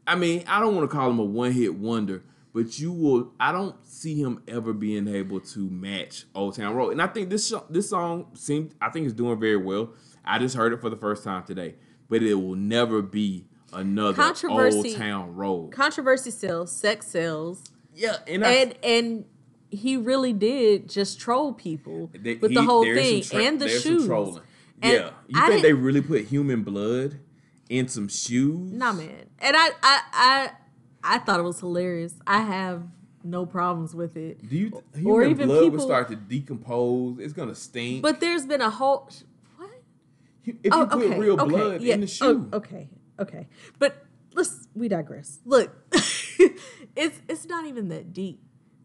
I mean, I don't want to call him a one hit wonder, but you will. I don't see him ever being able to match Old Town Road. And I think this this song seems. I think it's doing very well. I just heard it for the first time today, but it will never be another Old Town Road. Controversy sells, sex sells, yeah, and I, and and he really did just troll people They- with he- the whole thing tra- and the shoes. trolling. And yeah, you I think they really put human blood in some shoes? Nah, man. And I, I, I, I thought it was hilarious. I have no problems with it. Do you Or human even blood would people- start to decompose? It's gonna stink. But there's been a whole what? if you Oh, put okay, real okay, blood yeah, in the oh, shoe, okay, okay. But let's we digress. Look, it's it's not even that deep.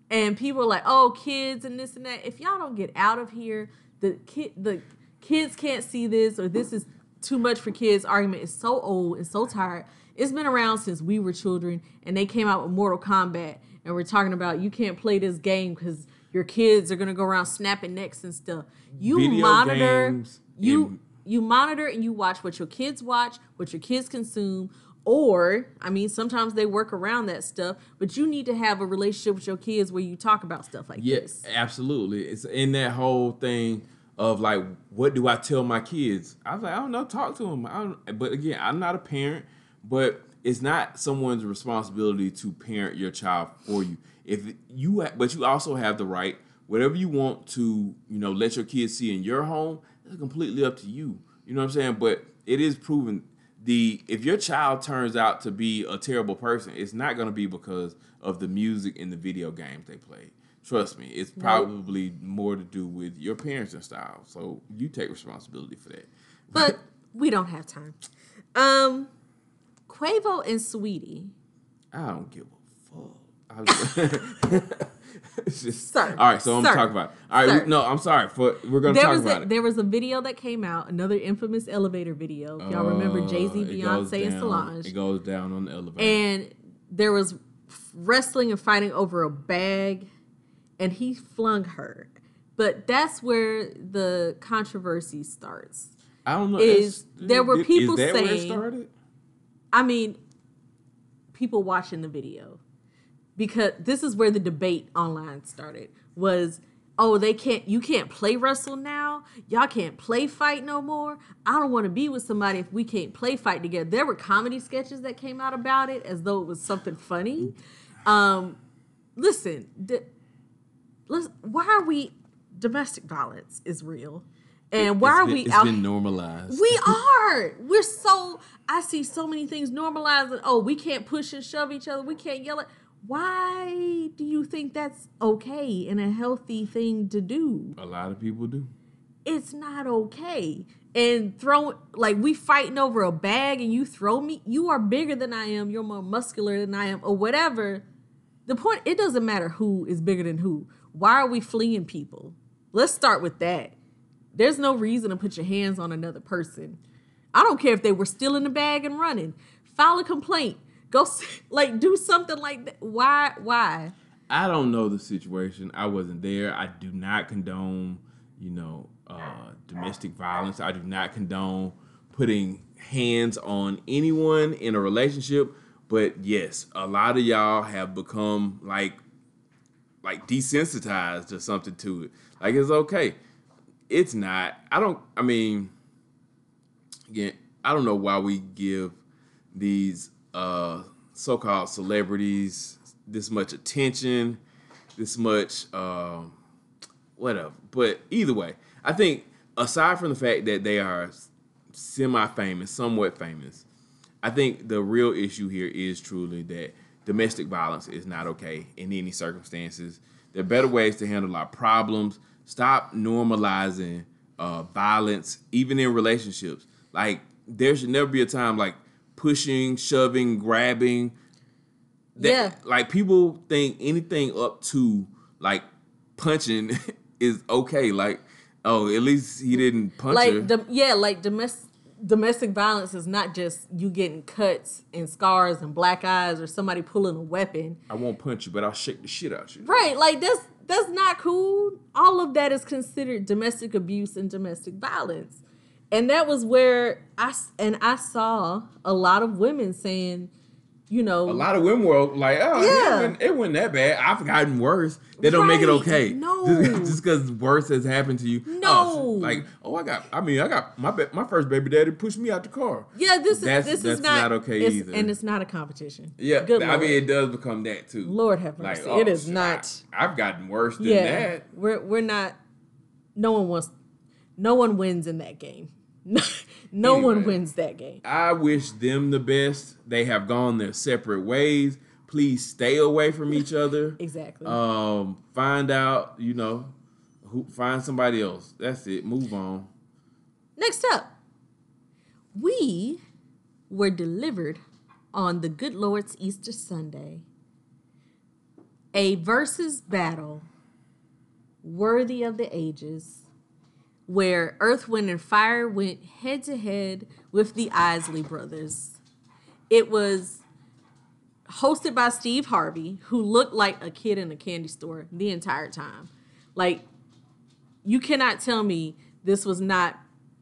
And people are like, "Oh, kids and this and that." If y'all don't get out of here, the kid the kids can't see this or this is too much for kids. Argument is so old and so tired. It's been around since we were children, and they came out with Mortal Kombat, and we're talking about you can't play this game because your kids are gonna go around snapping necks and stuff. You Video monitor you you monitor and you watch what your kids watch, what your kids consume, or I mean, sometimes they work around that stuff, but you need to have a relationship with your kids where you talk about stuff like yes, this. absolutely. It's in that whole thing of like, what do I tell my kids? I was like, I don't know, talk to them. I don't, but again, I'm not a parent, but it's not someone's responsibility to parent your child for you. If you, ha- but you also have the right, whatever you want to, you know, let your kids see in your home. It's completely up to you. You know what I'm saying? But it is proven the if your child turns out to be a terrible person, it's not going to be because of the music and the video games they play. Trust me, it's probably more to do with your parenting style. So you take responsibility for that. But we don't have time. Um, Quavo and Saweetie. I don't give a fuck. I was- it's just, Sir. all right, so I'm Sir. talking about. It. All right, we, no, I'm sorry for we're gonna There talk was about a, it. there was a video that came out, another infamous elevator video. If y'all remember Jay Z, Uh, Beyonce, and Solange. It goes down on the elevator. and there was wrestling and fighting over a bag and he flung her but that's where the controversy starts I don't know. is- there were is people it saying- started? i mean people watching the video because this is where the debate online started was oh they can't you can't play wrestle now y'all can't play fight no more i don't want to be with somebody if we can't play fight together there were comedy sketches that came out about it as though it was something funny um listen let's, why are we domestic violence is real and why It's are been- we It's out been normalized. we are. We're so. I see so many things normalizing. Oh, we can't push and shove each other. We can't yell at. Why do you think that's okay and a healthy thing to do? A lot of people do. It's not okay. And throw like we fighting over a bag and you throw me. You are bigger than I am. You're more muscular than I am, or whatever. The point. It doesn't matter who is bigger than who. Why are we fleeing people? Let's start with that. There's no reason to put your hands on another person. I don't care if they were still in the bag and running. File a complaint. Go like do something like that. Why? Why? I don't know the situation. I wasn't there. I do not condone, you know, uh, domestic violence. I do not condone putting hands on anyone in a relationship. But yes, a lot of y'all have become like, like desensitized or something to it. Like it's okay. It's not. I don't. I mean, again, I don't know why we give these uh, so-called celebrities this much attention, this much um, whatever. But either way, I think aside from the fact that they are semi-famous, somewhat famous, I think the real issue here is truly that domestic violence is not okay in any circumstances. There are better ways to handle our problems. Stop normalizing uh, violence, even in relationships. Like there should never be a time like pushing, shoving, grabbing. That, Yeah. Like people think anything up to like punching is okay. Like, oh, at least he didn't punch her. Like dom- yeah, like domestic domestic violence is not just you getting cuts and scars and black eyes or somebody pulling a weapon. I won't punch you, but I'll shake the shit out of you. Right, like that's that's not cool. All of that is considered domestic abuse and domestic violence. And that was where I and I saw a lot of women saying you know, A lot of women were like, oh, Yeah. it, wasn't, it wasn't that bad. I've gotten worse. They don't make it okay. No. Just because worse has happened to you. No. Oh, like, oh, I got, I mean, I got, my my first baby daddy pushed me out the car. yeah, this is this that's is not, not okay either. and it's not a competition. Yeah. good I Lord. mean, it does become that too. Lord have Like, mercy. oh, it is shit, not. I, have gotten worse than yeah, that. we're we're not. No one wants. No one wins in that game. No, one Anyway. wins that game. I wish them the best. They have gone their separate ways. Please stay away from each other. Exactly. Um, find out, you know, who find somebody else. That's it. Move on. Next up, we were delivered on the good Lord's Easter Sunday a versus battle worthy of the ages where Earth, Wind, and Fire went head to head with the Isley brothers. It was hosted by Steve Harvey, who looked like a kid in a candy store the entire time. Like, you cannot tell me this was not,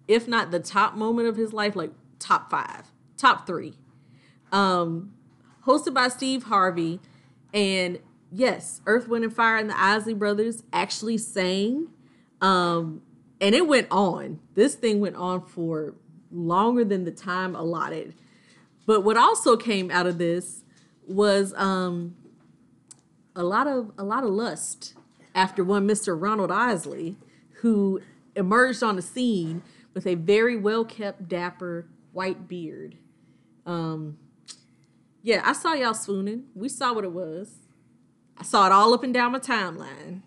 if not the top moment of his life, like top five, top three. Um, hosted by Steve Harvey, and yes, Earth, Wind, and Fire and the Isley Brothers actually sang. Um, and it went on. This thing went on for longer than the time allotted. But what also came out of this was um, a lot of a lot of lust after one Mr. Ronald Isley, who emerged on the scene with a very well kept, dapper white beard. Um, yeah, I saw y'all swooning. We saw what it was. I saw it all up and down my timeline.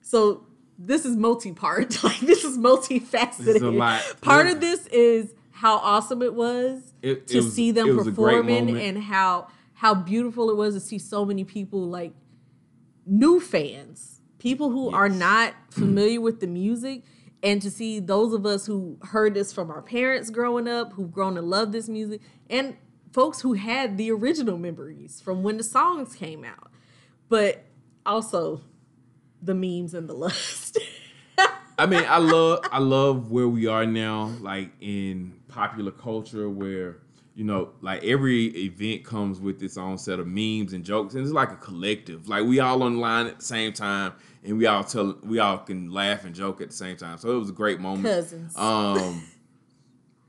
So this is multi-part. Like this is multifaceted. This is. Part of this is how awesome it was It- to it was- see them it was a great performing and how how beautiful it was to see so many people like new fans, people who are not familiar with the music, and to see those of us who heard this from our parents growing up, who've grown to love this music, and folks who had the original memories from when the songs came out, but also the memes and the lust. I mean, I love I love where we are now, like in popular culture, where you know, like every event comes with its own set of memes and jokes, and it's like a collective. Like we all online at the same time, and we all tell we all can laugh and joke at the same time. So it was a great moment. Cousins. Um,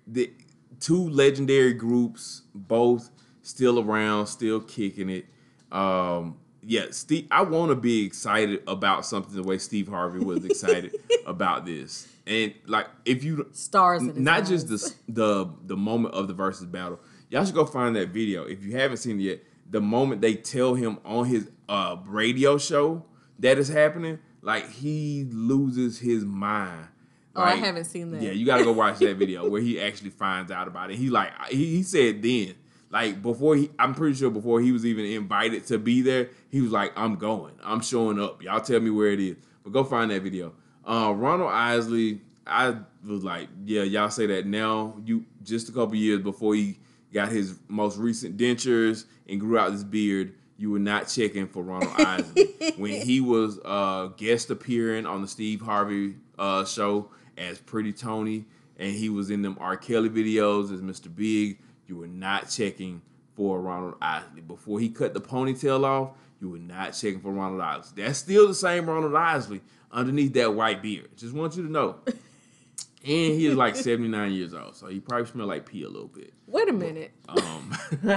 the two legendary groups, both still around, still kicking it. Um, yeah, Steve. I want to be excited about something the way Steve Harvey was excited about this, and like if you Stars not just the the the moment of the versus battle, y'all should go find that video if you haven't seen it yet. The moment they tell him on his uh radio show that is happening, like he loses his mind. Oh, I haven't seen that. Yeah, you got to go watch that video where he actually finds out about it. He like he, he said then, like before he, I'm pretty sure before he was even invited to be there, he was like, "I'm going, I'm showing up. Y'all tell me where it is." But go find that video. Uh, Ronald Isley, I was like, yeah, y'all say that now. You just a couple years before he got his most recent dentures and grew out this beard. You were not checking for Ronald Isley when he was uh, guest appearing on the Steve Harvey uh, show as Pretty Tony, and he was in them R. Kelly videos as Mr. Big. You were not checking for Ronald Isley before he cut the ponytail off. You were not checking for Ronald Isley. That's still the same Ronald Isley underneath that white beard. Just want you to know. And he is like 79 years old, so he probably smell like pee a little bit. Wait a minute. Um,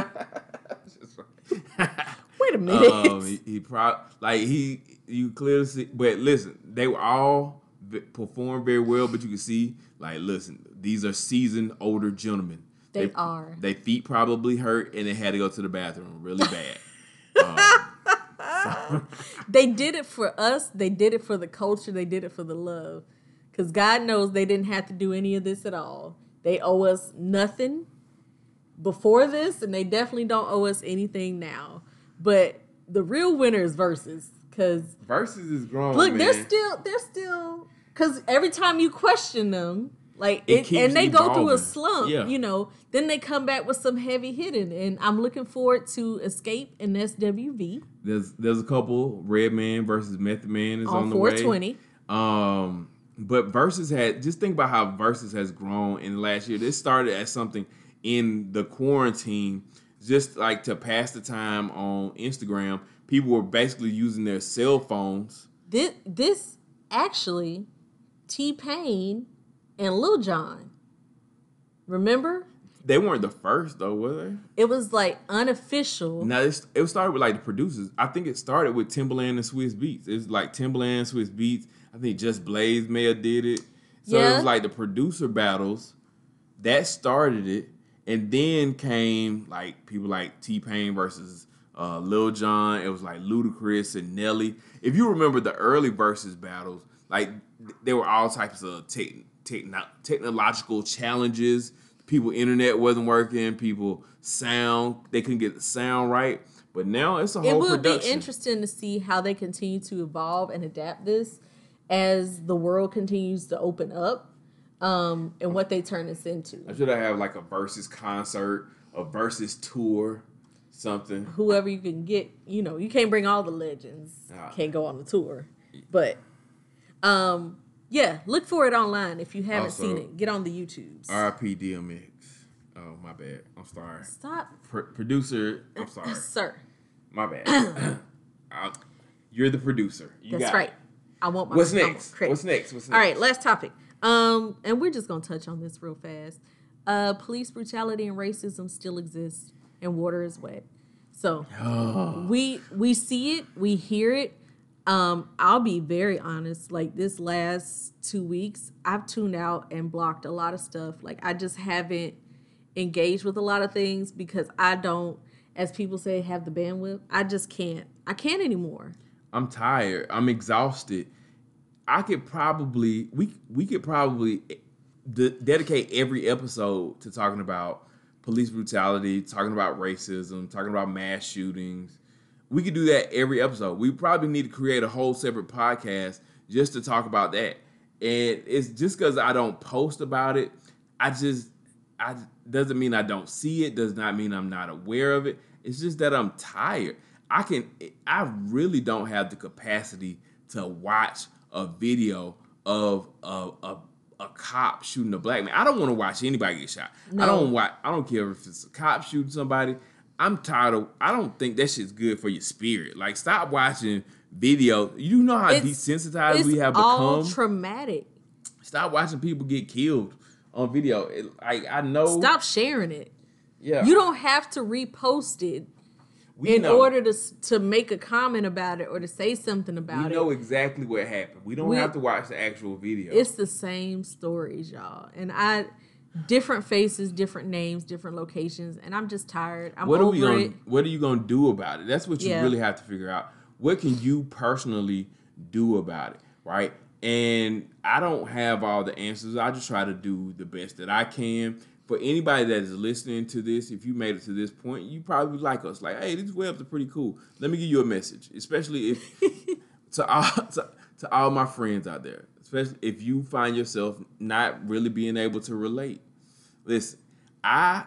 Wait a minute. um, he, he probably like he you clearly see, but listen, they were all performed very well, but you can see like listen, these are seasoned older gentlemen. They are. Their feet probably hurt, and they had to go to the bathroom really bad. Um, they did it for us. They did it for the culture. They did it for the love. Because God knows they didn't have to do any of this at all. They owe us nothing before this, and they definitely don't owe us anything now. But the real winner is versus. Because Versus is grown. look, man. they're still they're still because every time you question them, like It it, and they go through a slump, Yeah. you know. Then they come back with some heavy hitting, and I'm looking forward to Xscape and SWV There's there's a couple Redman versus Method Man is on, on the way. 420. Um, but Versus had just think about how Versus has grown in the last year. This started as something in the quarantine just like to pass the time on Instagram. People were basically using their cell phones. This this actually T Pain and Lil Jon. Remember? They weren't the first though, were they? It was like unofficial. Now it's, it started with like the producers. I think it started with Timbaland and Swizz Beatz. It was like Timbaland, Swizz Beatz. I think Just Blaze may have did it. So it was like the producer battles that started it, and then came like people like T Pain versus uh, Lil Jon. It was like Ludacris and Nelly. If you remember the early versus battles, like th- there were all types of tech, techno- technological challenges. People internet wasn't working. People sound they couldn't get the sound right. But now it's a it whole will production. be interesting to see how they continue to evolve and adapt this as the world continues to open up um, and what they turn this into. I should have like a versus concert, a versus tour, something. Whoever you can get, you know, you can't bring all the legends, Ah. can't go on the tour. But um, yeah, look for it online if you haven't Also- seen it. Get on the YouTubes. R.I.P. DMX. Oh my bad. I'm sorry. Stop, Pro- producer. I'm sorry. sir. My bad. You're the producer. You That's right. it. I want my What's next? What's next? What's next? All right, last topic. Um, and we're just gonna touch on this real fast. Uh, police brutality and racism still exists, and water is wet. So we we see it, we hear it. Um, I'll be very honest. Like this last two weeks, I've tuned out and blocked a lot of stuff. Like I just haven't engaged with a lot of things because I don't, as people say, have the bandwidth. I just can't. I can't anymore. I'm tired. I'm exhausted. I could probably we we could probably de- dedicate every episode to talking about police brutality, talking about racism, talking about mass shootings. We could do that every episode. We probably need to create a whole separate podcast just to talk about that. And it's just because I don't post about it, I just I doesn't mean I don't see it, does not mean I'm not aware of it. It's just that I'm tired. I can I really don't have the capacity to watch a video of a a, a cop shooting a black man. I don't want to watch anybody get shot. I don't watch I don't care if it's a cop shooting somebody. I'm tired of I don't think that shit's good for your spirit. Like stop watching video. You know how It's- desensitized It's we have all become. traumatic. stop watching people get killed on video. It, like I know Stop sharing it. Yeah. You don't have to repost it we in know. order to to make a comment about it or to say something about it. We know it. exactly what happened. We don't We- have to watch the actual video. It's the same stories, y'all. And I different faces, different names, different locations, and I'm just tired. I'm what are we gonna it. What are you gonna do about it? That's what you Yeah. really have to figure out. What can you personally do about it, right? And I don't have all the answers. I just try to do the best that I can. For anybody that is listening to this, if you made it to this point, you probably like us. Like, hey, these Webbs are pretty cool. Let me give you a message, especially if to all to, to all my friends out there, especially if you find yourself not really being able to relate. Listen, I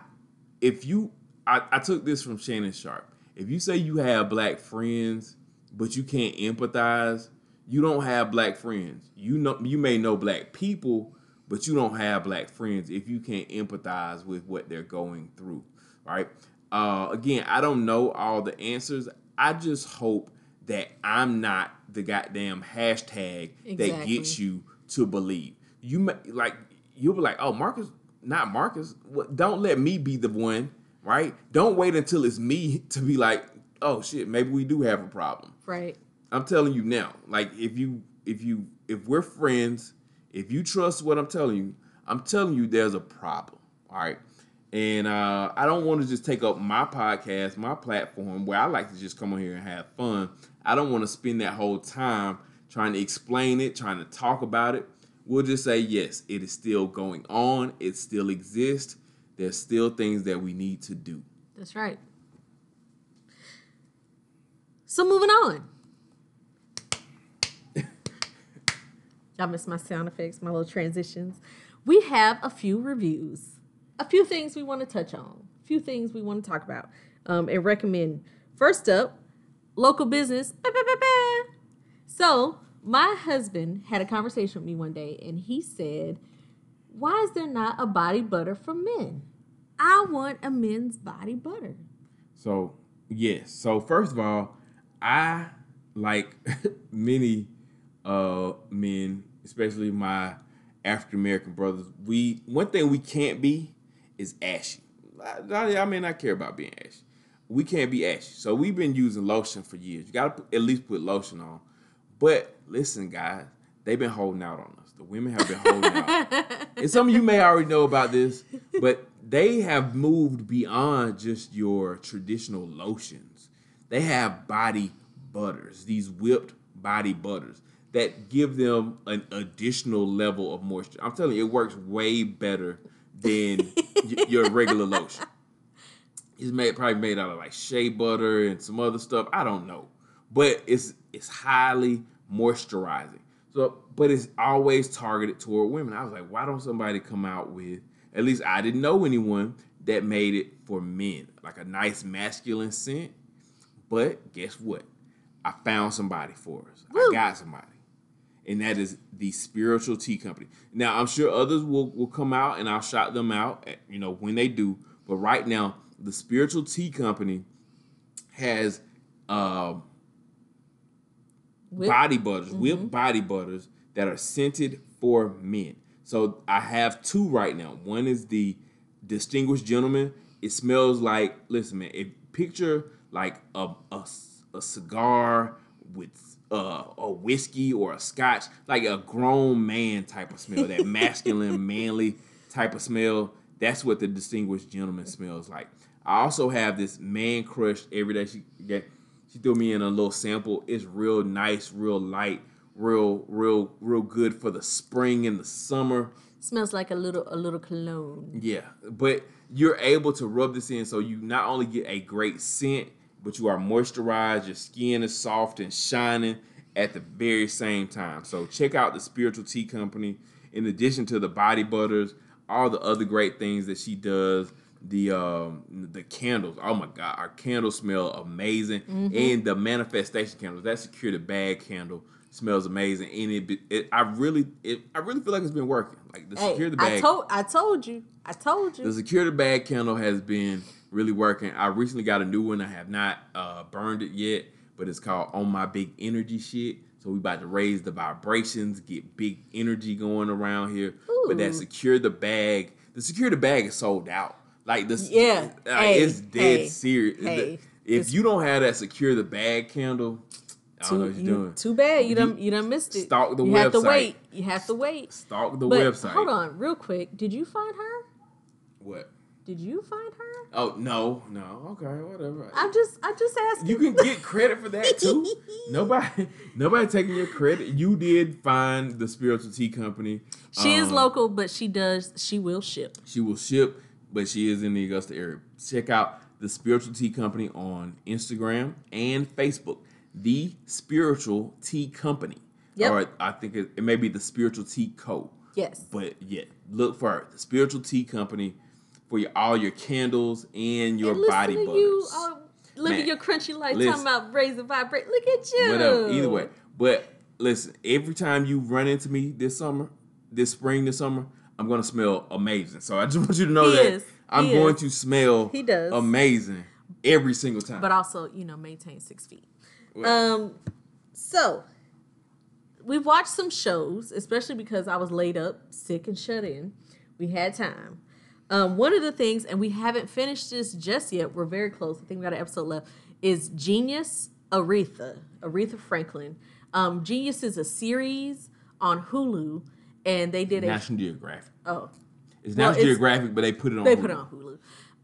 if you I, I took this from Shannon Sharpe. If you say you have black friends, but you can't empathize, you don't have black friends. You know you may know black people, but you don't have black friends if you can't empathize with what they're going through. Right? Uh, again, I don't know all the answers. I just hope that I'm not the goddamn hashtag that gets you to believe. You may like you'll be like, oh Marcus, not Marcus. What, don't let me be the one, right? Don't wait until it's me to be like, oh shit, maybe we do have a problem. Right. I'm telling you now. Like if you if you if we're friends, if you trust what I'm telling you, I'm telling you there's a problem. All right. And uh, I don't want to just take up my podcast, my platform, where I like to just come on here and have fun. I don't want to spend that whole time trying to explain it, trying to talk about it. We'll just say, yes, it is still going on. It still exists. There's still things that we need to do. That's right. So moving on. Y'all miss my sound effects, my little transitions. We have a few reviews, a few things we want to touch on, a few things we want to talk about um, and recommend. First up, local business. Ba, ba, ba, ba. So, my husband had a conversation with me one day and he said, Why is there not a body butter for men? I want a men's body butter. So yes. So first of all, I like many uh men, especially my African American brothers. We one thing we can't be is ashy. I, I may not care about being ashy. We can't be ashy. So we've been using lotion for years. You gotta at least put lotion on. But listen, guys, they've been holding out on us. The women have been holding out. And some of you may already know about this, but they have moved beyond just your traditional lotions. They have body butters, these whipped body butters that give them an additional level of moisture. I'm telling you, it works way better than y- your regular lotion. It's made probably made out of like shea butter and some other stuff. I don't know, but it's it's highly moisturizing. So, but it's always targeted toward women. I was like, why don't somebody come out with? At least I didn't know anyone that made it for men, like a nice masculine scent. But guess what? I found somebody for us. I got somebody and that is the Spiritual Tea Company. Now, I'm sure others will, will come out and I'll shout them out, eh, you know, when they do. But right now, the Spiritual Tea Company has um, Whip- body butters, whipped body butters that are scented for men. So I have two right now. One is the Distinguished Gentleman. It smells like, listen, man, if picture like a, a, a cigar with uh, a whiskey or a scotch, like a grown man type of smell, that masculine, manly type of smell. That's what the Distinguished Gentleman smells like. I also have this Man Crush every day. She get she threw me in a little sample. It's real nice, real light, real, real, real good for the spring and the summer. Smells like a little a little cologne. Yeah, but you're able to rub this in so you not only get a great scent, but you are moisturized. Your skin is soft and shining at the very same time. So check out the Spiritual Tea Company. In addition to the body butters, all the other great things that she does. The um the candles. Oh my god, our candles smell amazing, and the manifestation candles. That secure the bag candle smells amazing, and it, it I really it I really feel like it's been working. Like the Hey, secure the bag. I told I told you. I told The you. secure the bag candle has been really working. I recently got a new one. I have not uh, burned it yet, but it's called On My Big Energy Shit. So we about to raise the vibrations, get big energy going around here. But that Ooh. secure the bag, the secure the bag is sold out. Like this, Yeah. like, Hey, it's dead hey, serious. hey. if you don't have that secure the bag candle, I don't know what you're you- doing. Too bad you done you done missed it. Stalk the you have to wait. You have to wait. Stalk the But website. hold on, real quick. Did you find her? What? Did you find her? Oh no, no. Okay, whatever. I'm just I just asking. You can get credit for that too. nobody, nobody taking your credit. You did find the spiritual tea company. She is Um, local, but she does she will ship. She will ship, but she is in the Augusta area. Check out the spiritual tea company on Instagram and Facebook. The spiritual tea company. Yep. Or I think it, it may be the spiritual tea co. Yes. But yeah, look for her. The spiritual tea company for your, all your candles and your and body butters. you uh, living Man, your crunchy life listen. talking about raise raising vibrate. Look at you. whatever. Either way, but listen, every time you run into me this summer, this spring, this summer, I'm gonna smell amazing. So I just want you to know He that is. I'm He going is. to smell He does. amazing every single time. But also, you know, maintain six feet. Well, Um, so we've watched some shows, especially because I was laid up, sick and shut in. We had time. Um, one of the things, and we haven't finished this just yet. We're very close. I think we got an episode left. Is Genius Aretha Aretha Franklin? Um, Genius is a series on Hulu, and they did a National Geographic. Oh It's Well, National it's- Geographic, but they put it on. they Hulu. put it on Hulu.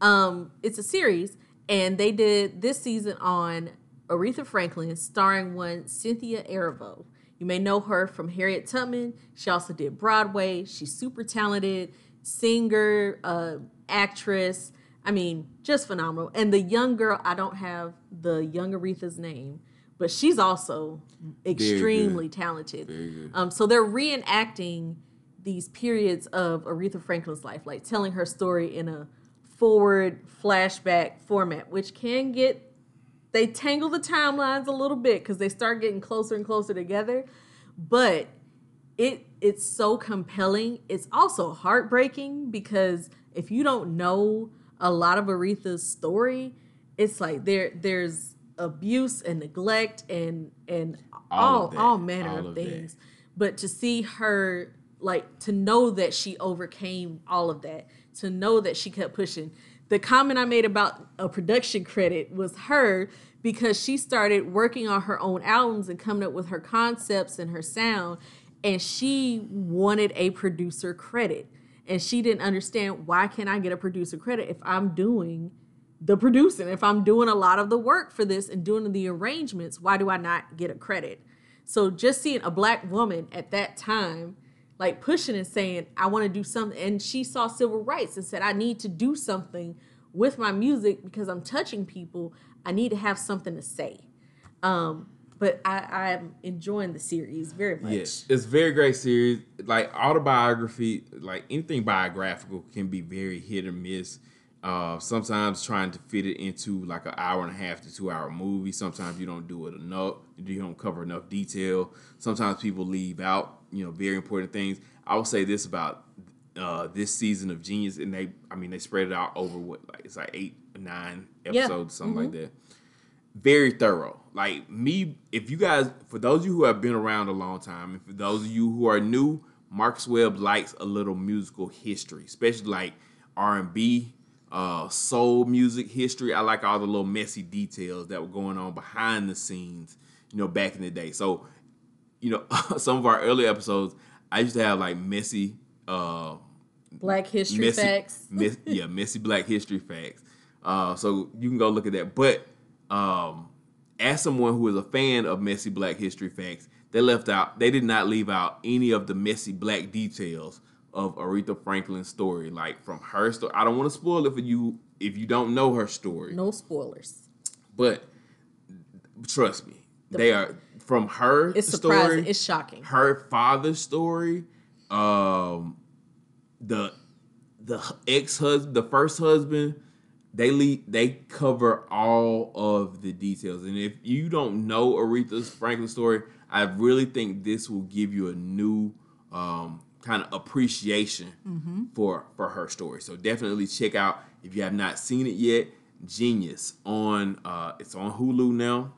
Um, it's a series, and they did this season on Aretha Franklin, starring one Cynthia Erivo. You may know her from Harriet Tubman. She also did Broadway. She's super talented singer, uh, actress. I mean, just phenomenal. And the young girl, I don't have the young Aretha's name, but she's also extremely talented. Um, so they're reenacting these periods of Aretha Franklin's life, like telling her story in a forward flashback format, which can get they tangle the timelines a little bit because they start getting closer and closer together. But it it's so compelling. It's also heartbreaking because if you don't know a lot of Aretha's story, it's like there there's abuse and neglect and and All all all manner All of of that. things. But to see her like to know that she overcame all of that, to know that she kept pushing. The comment I made about a production credit was her because she started working on her own albums and coming up with her concepts and her sound and she wanted a producer credit and she didn't understand why can't I get a producer credit if I'm doing the producing if I'm doing a lot of the work for this and doing the arrangements why do I not get a credit so just seeing a black woman at that time like pushing and saying I want to do something and she saw civil rights and said I need to do something with my music because I'm touching people I need to have something to say um but I, I'm enjoying the series very much. Yes, it's very great series. Like autobiography, like anything biographical can be very hit or miss. Uh, sometimes trying to fit it into like an hour and a half to two hour movie. Sometimes you don't do it enough. You don't cover enough detail. Sometimes people leave out, you know, very important things. I will say this about uh, this season of Genius, and they, I mean, they spread it out over what, like it's like eight, nine Yeah. episodes, something like that very thorough. Like me, if you guys, for those of you who have been around a long time, and for those of you who are new, Marcus Webb likes a little musical history, especially like R and B, uh, soul music history. I like all the little messy details that were going on behind the scenes, you know, back in the day. So, you know, some of our early episodes, I used to have like messy, uh, Black history messy, facts. mess- yeah, messy Black history facts. Uh, so you can go look at that. But um, as someone who is a fan of messy Black history facts, they left out. They did not leave out any of the messy Black details of Aretha Franklin's story, like from her story. I don't want to spoil it for you if you don't know her story. No spoilers. But trust me, they are from her It's story surprising. It's shocking. her father's story, um, the the ex husband, the first husband, they lead, they cover all of the details. And if you don't know Aretha's Franklin story, I really think this will give you a new um, kind of appreciation for for her story. So definitely check out if you have not seen it yet. Genius on uh, it's on Hulu now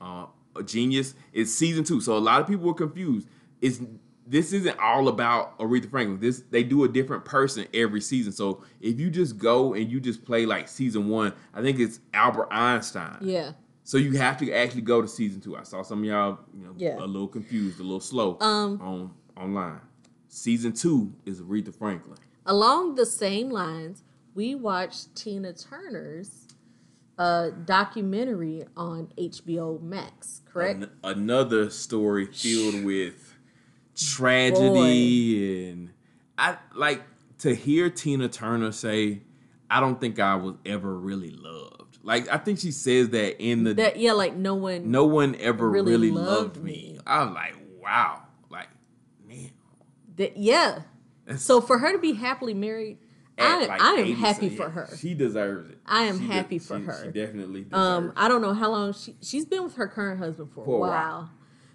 uh, Genius. is season two, so a lot of people were confused. It's this isn't all about Aretha Franklin. This they do a different person every season. So if you just go and you just play like season one, I think it's Albert Einstein. Yeah. So you have to actually go to season two. I saw some of y'all, you know, Yeah. a little confused, a little slow Um, on online. Season two is Aretha Franklin. Along the same lines, we watched Tina Turner's uh, documentary on HBO Max, correct? An- another story filled with tragedy and I like to hear Tina Turner say, "I don't think I was ever really loved." Like I think she says that in the that yeah, like no one. "No one ever really really, loved loved, me. me. I'm like, wow, like man. That, yeah. So for her to be happily married, I, like, I am 80 happy for her. She deserves it. I am She de- happy for she- her. She definitely deserves Um. I don't know how long she she's been with her current husband for, For a while. while.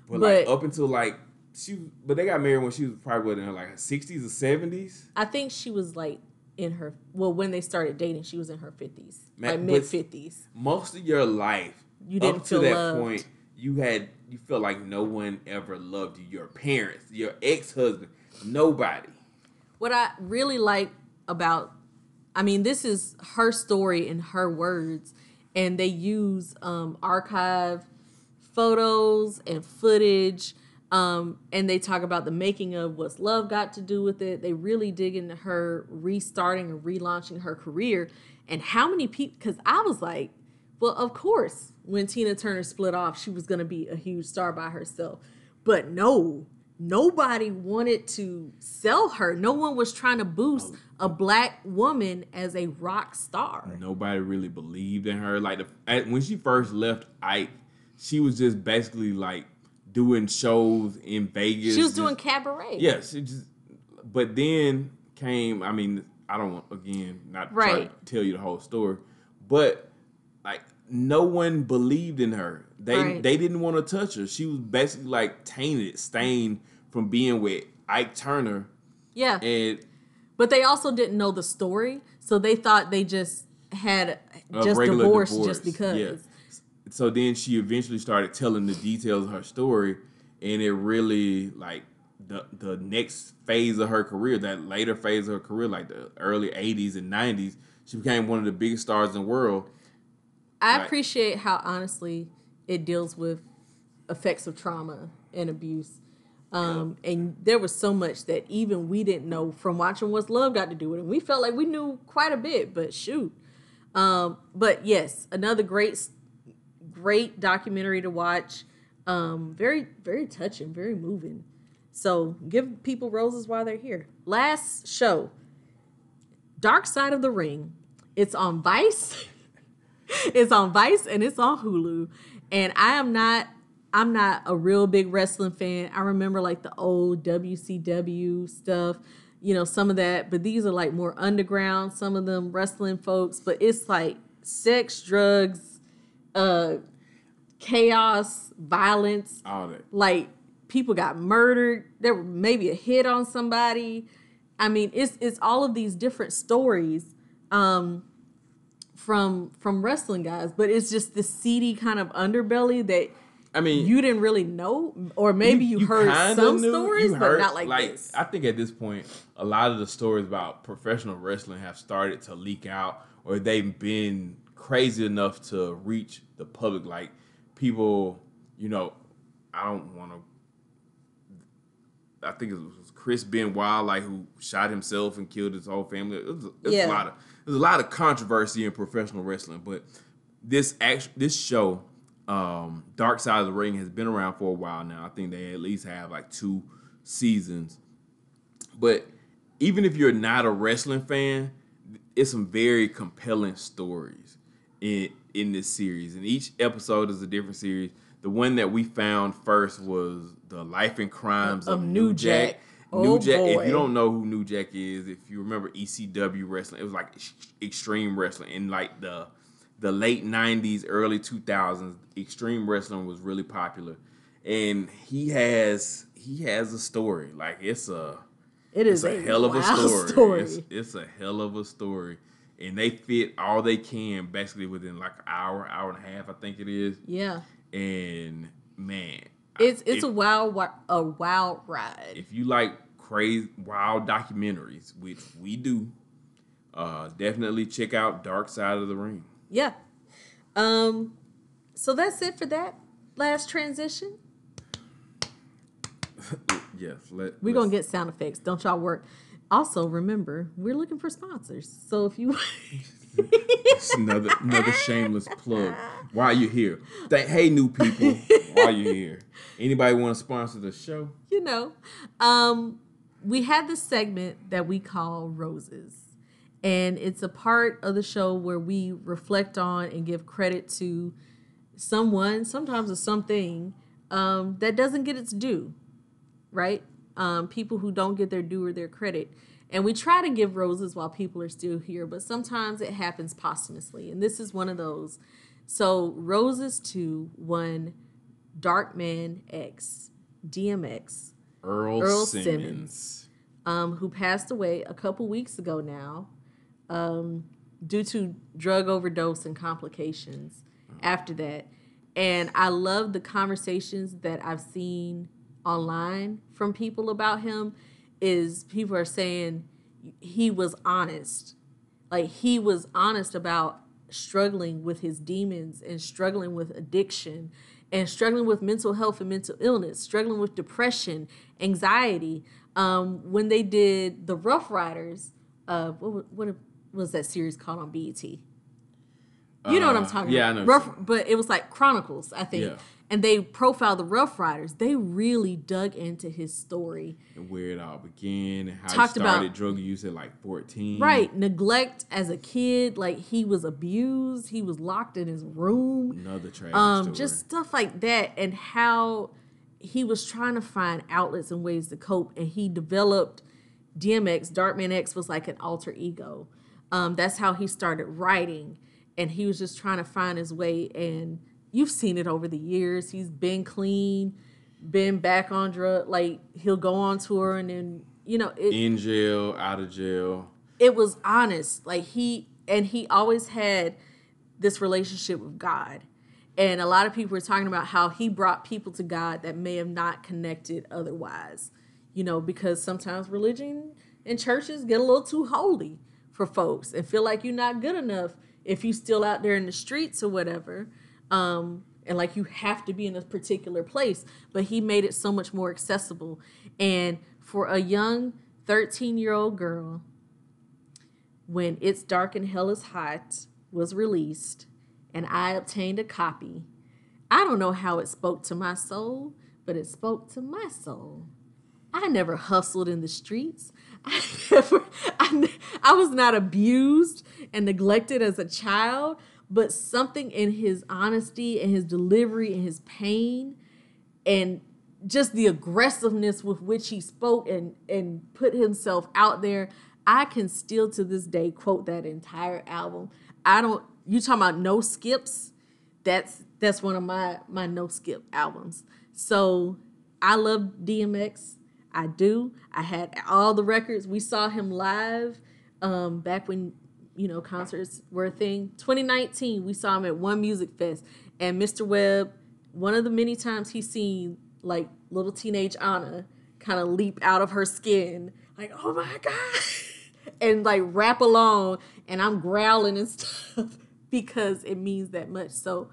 But, but- like up until like she, but they got married when she was probably what, in her like sixties or seventies. I think she was like in her well when they started dating, she was in her fifties, Man, like mid fifties. most of your life You didn't up to that loved. point you had you felt like no one ever loved you your parents your ex-husband nobody What I really like about, I mean, this is her story in her words, and they use um, archive photos and footage. Um, and they talk about the making of what's love got to do with it. They really dig into her restarting and relaunching her career and how many people. Because I was like, well, of course, when Tina Turner split off, she was going to be a huge star by herself. But no, nobody wanted to sell her. No one was trying to boost a black woman as a rock star. nobody really believed in her like the, at, when she first left ike she was just basically like doing shows in vegas She was just- doing cabaret. yes she just but then came i mean i don't want again not Right. tell you the whole story but like no one believed in her they Right. they didn't want to touch her she was basically like tainted stained from being with ike turner Yeah. and But they also didn't know the story, so they thought they just had A just divorced divorce, just because. yeah. So then she eventually started telling the details of her story, and it really like the the next phase of her career, that later phase of her career, like the early '80s and '90s, she became one of the biggest stars in the world. I Right. appreciate how honestly it deals with effects of trauma and abuse. Um, and there was so much that even we didn't know from watching What's Love Got to Do with it. We felt like we knew quite a bit, but shoot. Um, but yes, another great, great documentary to watch. Um, very, very touching, very moving. So give people roses while they're here. Last show, Dark Side of the Ring. It's on Vice. it's on Vice and it's on Hulu. And I am not I'm not a real big wrestling fan. I remember like the old WCW stuff, you know, some of that, but these are like more underground, some of them wrestling folks, but it's like sex, drugs, uh chaos, violence, All that. like people got murdered there were maybe a hit on somebody i mean it's it's all of these different stories um from from wrestling guys but it's just the seedy kind of underbelly that I mean, you didn't really know or maybe you, heard kinda some knew- stories you but heard- not like, this I think at this point, a lot of the stories about professional wrestling have started to leak out, or they've been crazy enough to reach the public. Like people, you know, I don't want to. I think it was Chris Benoit, like who shot himself and killed his whole family. It was, it was Yeah. a lot of there's a lot of controversy in professional wrestling, but this act this show, um, Dark Side of the Ring, has been around for a while now. I think they at least have like two seasons. But even if you're not a wrestling fan, it's some very compelling stories in in this series. And each episode is a different series. The one that we found first was the life and crimes of, Of New Jack. Jack. New Oh, Jack. If you don't know who New Jack is, if you remember ECW wrestling, it was like extreme wrestling and like the the late '90s, early 2000s. Extreme wrestling was really popular, and he has he has a story. Like it's a it is it's a hell of a story. story. It's, it's a hell of a story, and they fit all they can basically within like an hour, hour and a half, I think it is. yeah And man, it's it's if, a wild a wild ride if you like crazy wild documentaries, which we do, uh, definitely check out Dark Side of the Ring. Yeah um so that's it for that last transition yes, let We're gonna get sound effects. Don't y'all work. Also, remember we're looking for sponsors. So if you, It's another another shameless plug. While you're here, Thank, hey new people, while you're here, anybody want to sponsor the show? you know, um, we had this segment that we call roses, and it's a part of the show where we reflect on and give credit to someone, sometimes it's something um, that doesn't get its due, right? Um, people who don't get their due or their credit. And we try to give roses while people are still here, but sometimes it happens posthumously. And this is one of those. So, roses to one Darkman X, DMX, Earl, Earl Simmons. Simmons. um, who passed away a couple weeks ago now um, due to drug overdose and complications after that. And I love the conversations that I've seen online from people about him is people are saying he was honest. Like he was honest about struggling with his demons and struggling with addiction and struggling with mental health and mental illness, struggling with depression, anxiety. Um, when they did the Ruff Ryders, uh, what, what was that series called on BET? You know what I'm Uh, talking yeah, I about. know. Rough, but it was like Chronicles, I think. Yeah. And they profiled the Ruff Ryders. They really dug into his story. and where it all began, and how Talked he about- started drug use at like 14. Right. Neglect as a kid, like he was abused, he was locked in his room. Another tragic Um, story. just stuff like that, and how he was trying to find outlets and ways to cope, and he developed DMX. Darkman X was like an alter ego. Um, that's how he started writing, and he was just trying to find his way. And you've seen it over the years. He's been clean, been back on drug. Like he'll go on tour, and then you know it in jail, out of jail. it was honest. Like he and he always had this relationship with God. And a lot of people were talking about how he brought people to God that may have not connected otherwise. You know, because sometimes religion and churches get a little too holy for folks and feel like you're not good enough if you're still out there in the streets or whatever. Um, and like you have to be in a particular place. But he made it so much more accessible. And for a young 13 year old girl, when It's Dark and Hell is Hot was released and I obtained a copy, I don't know how it spoke to my soul, but it spoke to my soul. I never hustled in the streets. I I was not abused and neglected as a child, but something in his honesty and his delivery and his pain and just the aggressiveness with which he spoke and, and put himself out there. I can still to this day quote that entire album. I don't you talking about no skips? That's that's one of my my no skip albums. So I love DMX. I do. I had all the records. We saw him live um, back when you know concerts were a thing. 2019, we saw him at One Music Fest, and Mr. Webb. One of the many times he's seen like little teenage Anna kind of leap out of her skin, like oh my god, and like rap along, and I'm growling and stuff because it means that much. So.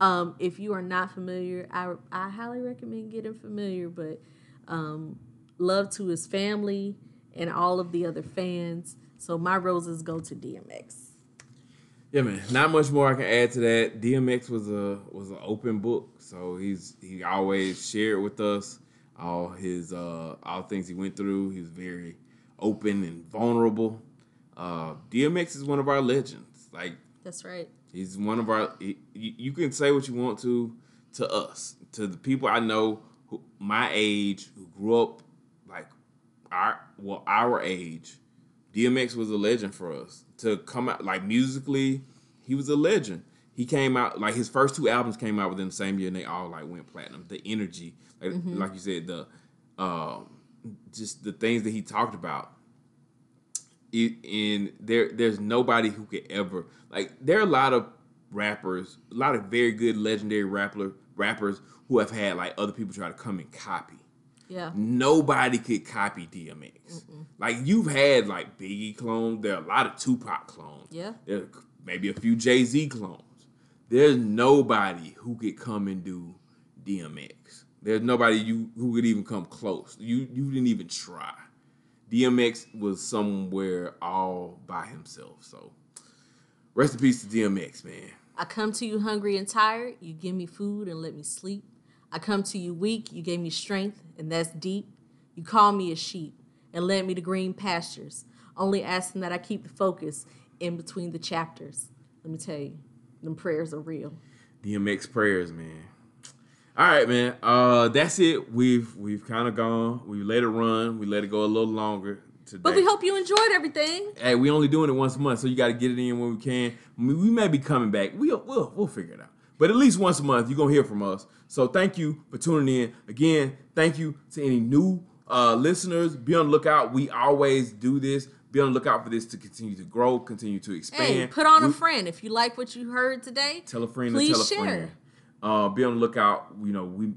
Um, if you are not familiar, I, I highly recommend getting familiar. But um, love to his family and all of the other fans. So my roses go to DMX. Yeah, man. Not much more I can add to that. DMX was a was an open book, so he's he always shared with us all his uh all things he went through. He was very open and vulnerable. Uh, DMX is one of our legends. Like that's right. He's one of our. He, you can say what you want to to us, to the people I know, who, my age, who grew up our well our age. DMX was a legend for us to come out like musically. He was a legend. He came out like his first two albums came out within the same year, and they all like went platinum. The energy, like, mm-hmm. like you said, the um, just the things that he talked about and there there's nobody who could ever like there are a lot of rappers, a lot of very good legendary rapper rappers who have had like other people try to come and copy. Yeah. Nobody could copy DMX. Mm-mm. Like you've had like Biggie clones, there are a lot of Tupac clones. Yeah. There maybe a few Jay Z clones. There's nobody who could come and do DMX. There's nobody you who could even come close. You you didn't even try. DMX was somewhere all by himself. So rest in peace to DMX, man. I come to you hungry and tired. You give me food and let me sleep. I come to you weak. You gave me strength, and that's deep. You call me a sheep and led me to green pastures, only asking that I keep the focus in between the chapters. Let me tell you, them prayers are real. DMX prayers, man. All right, man. Uh, that's it. We've we've kind of gone. We let it run. We let it go a little longer today. But we hope you enjoyed everything. Hey, we only doing it once a month, so you got to get it in when we can. we may be coming back. We'll we'll we'll figure it out. But at least once a month, you're gonna hear from us. So thank you for tuning in. Again, thank you to any new uh, listeners. Be on the lookout. We always do this. Be on the lookout for this to continue to grow, continue to expand. Hey, put on we, a friend if you like what you heard today. Tell a friend. Please tell a share. Friend. Uh, be on the lookout. You know, we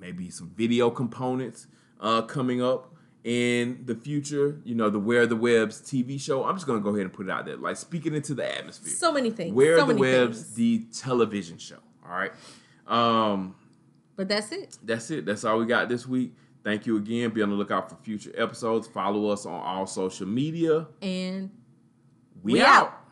maybe some video components uh, coming up in the future. You know, the Where the Webbs TV show. I'm just gonna go ahead and put it out there, like speaking into the atmosphere. So many things. Where so the Webbs, things. the television show. All right. Um, but that's it. That's it. That's all we got this week. Thank you again. Be on the lookout for future episodes. Follow us on all social media. And we, we out. out.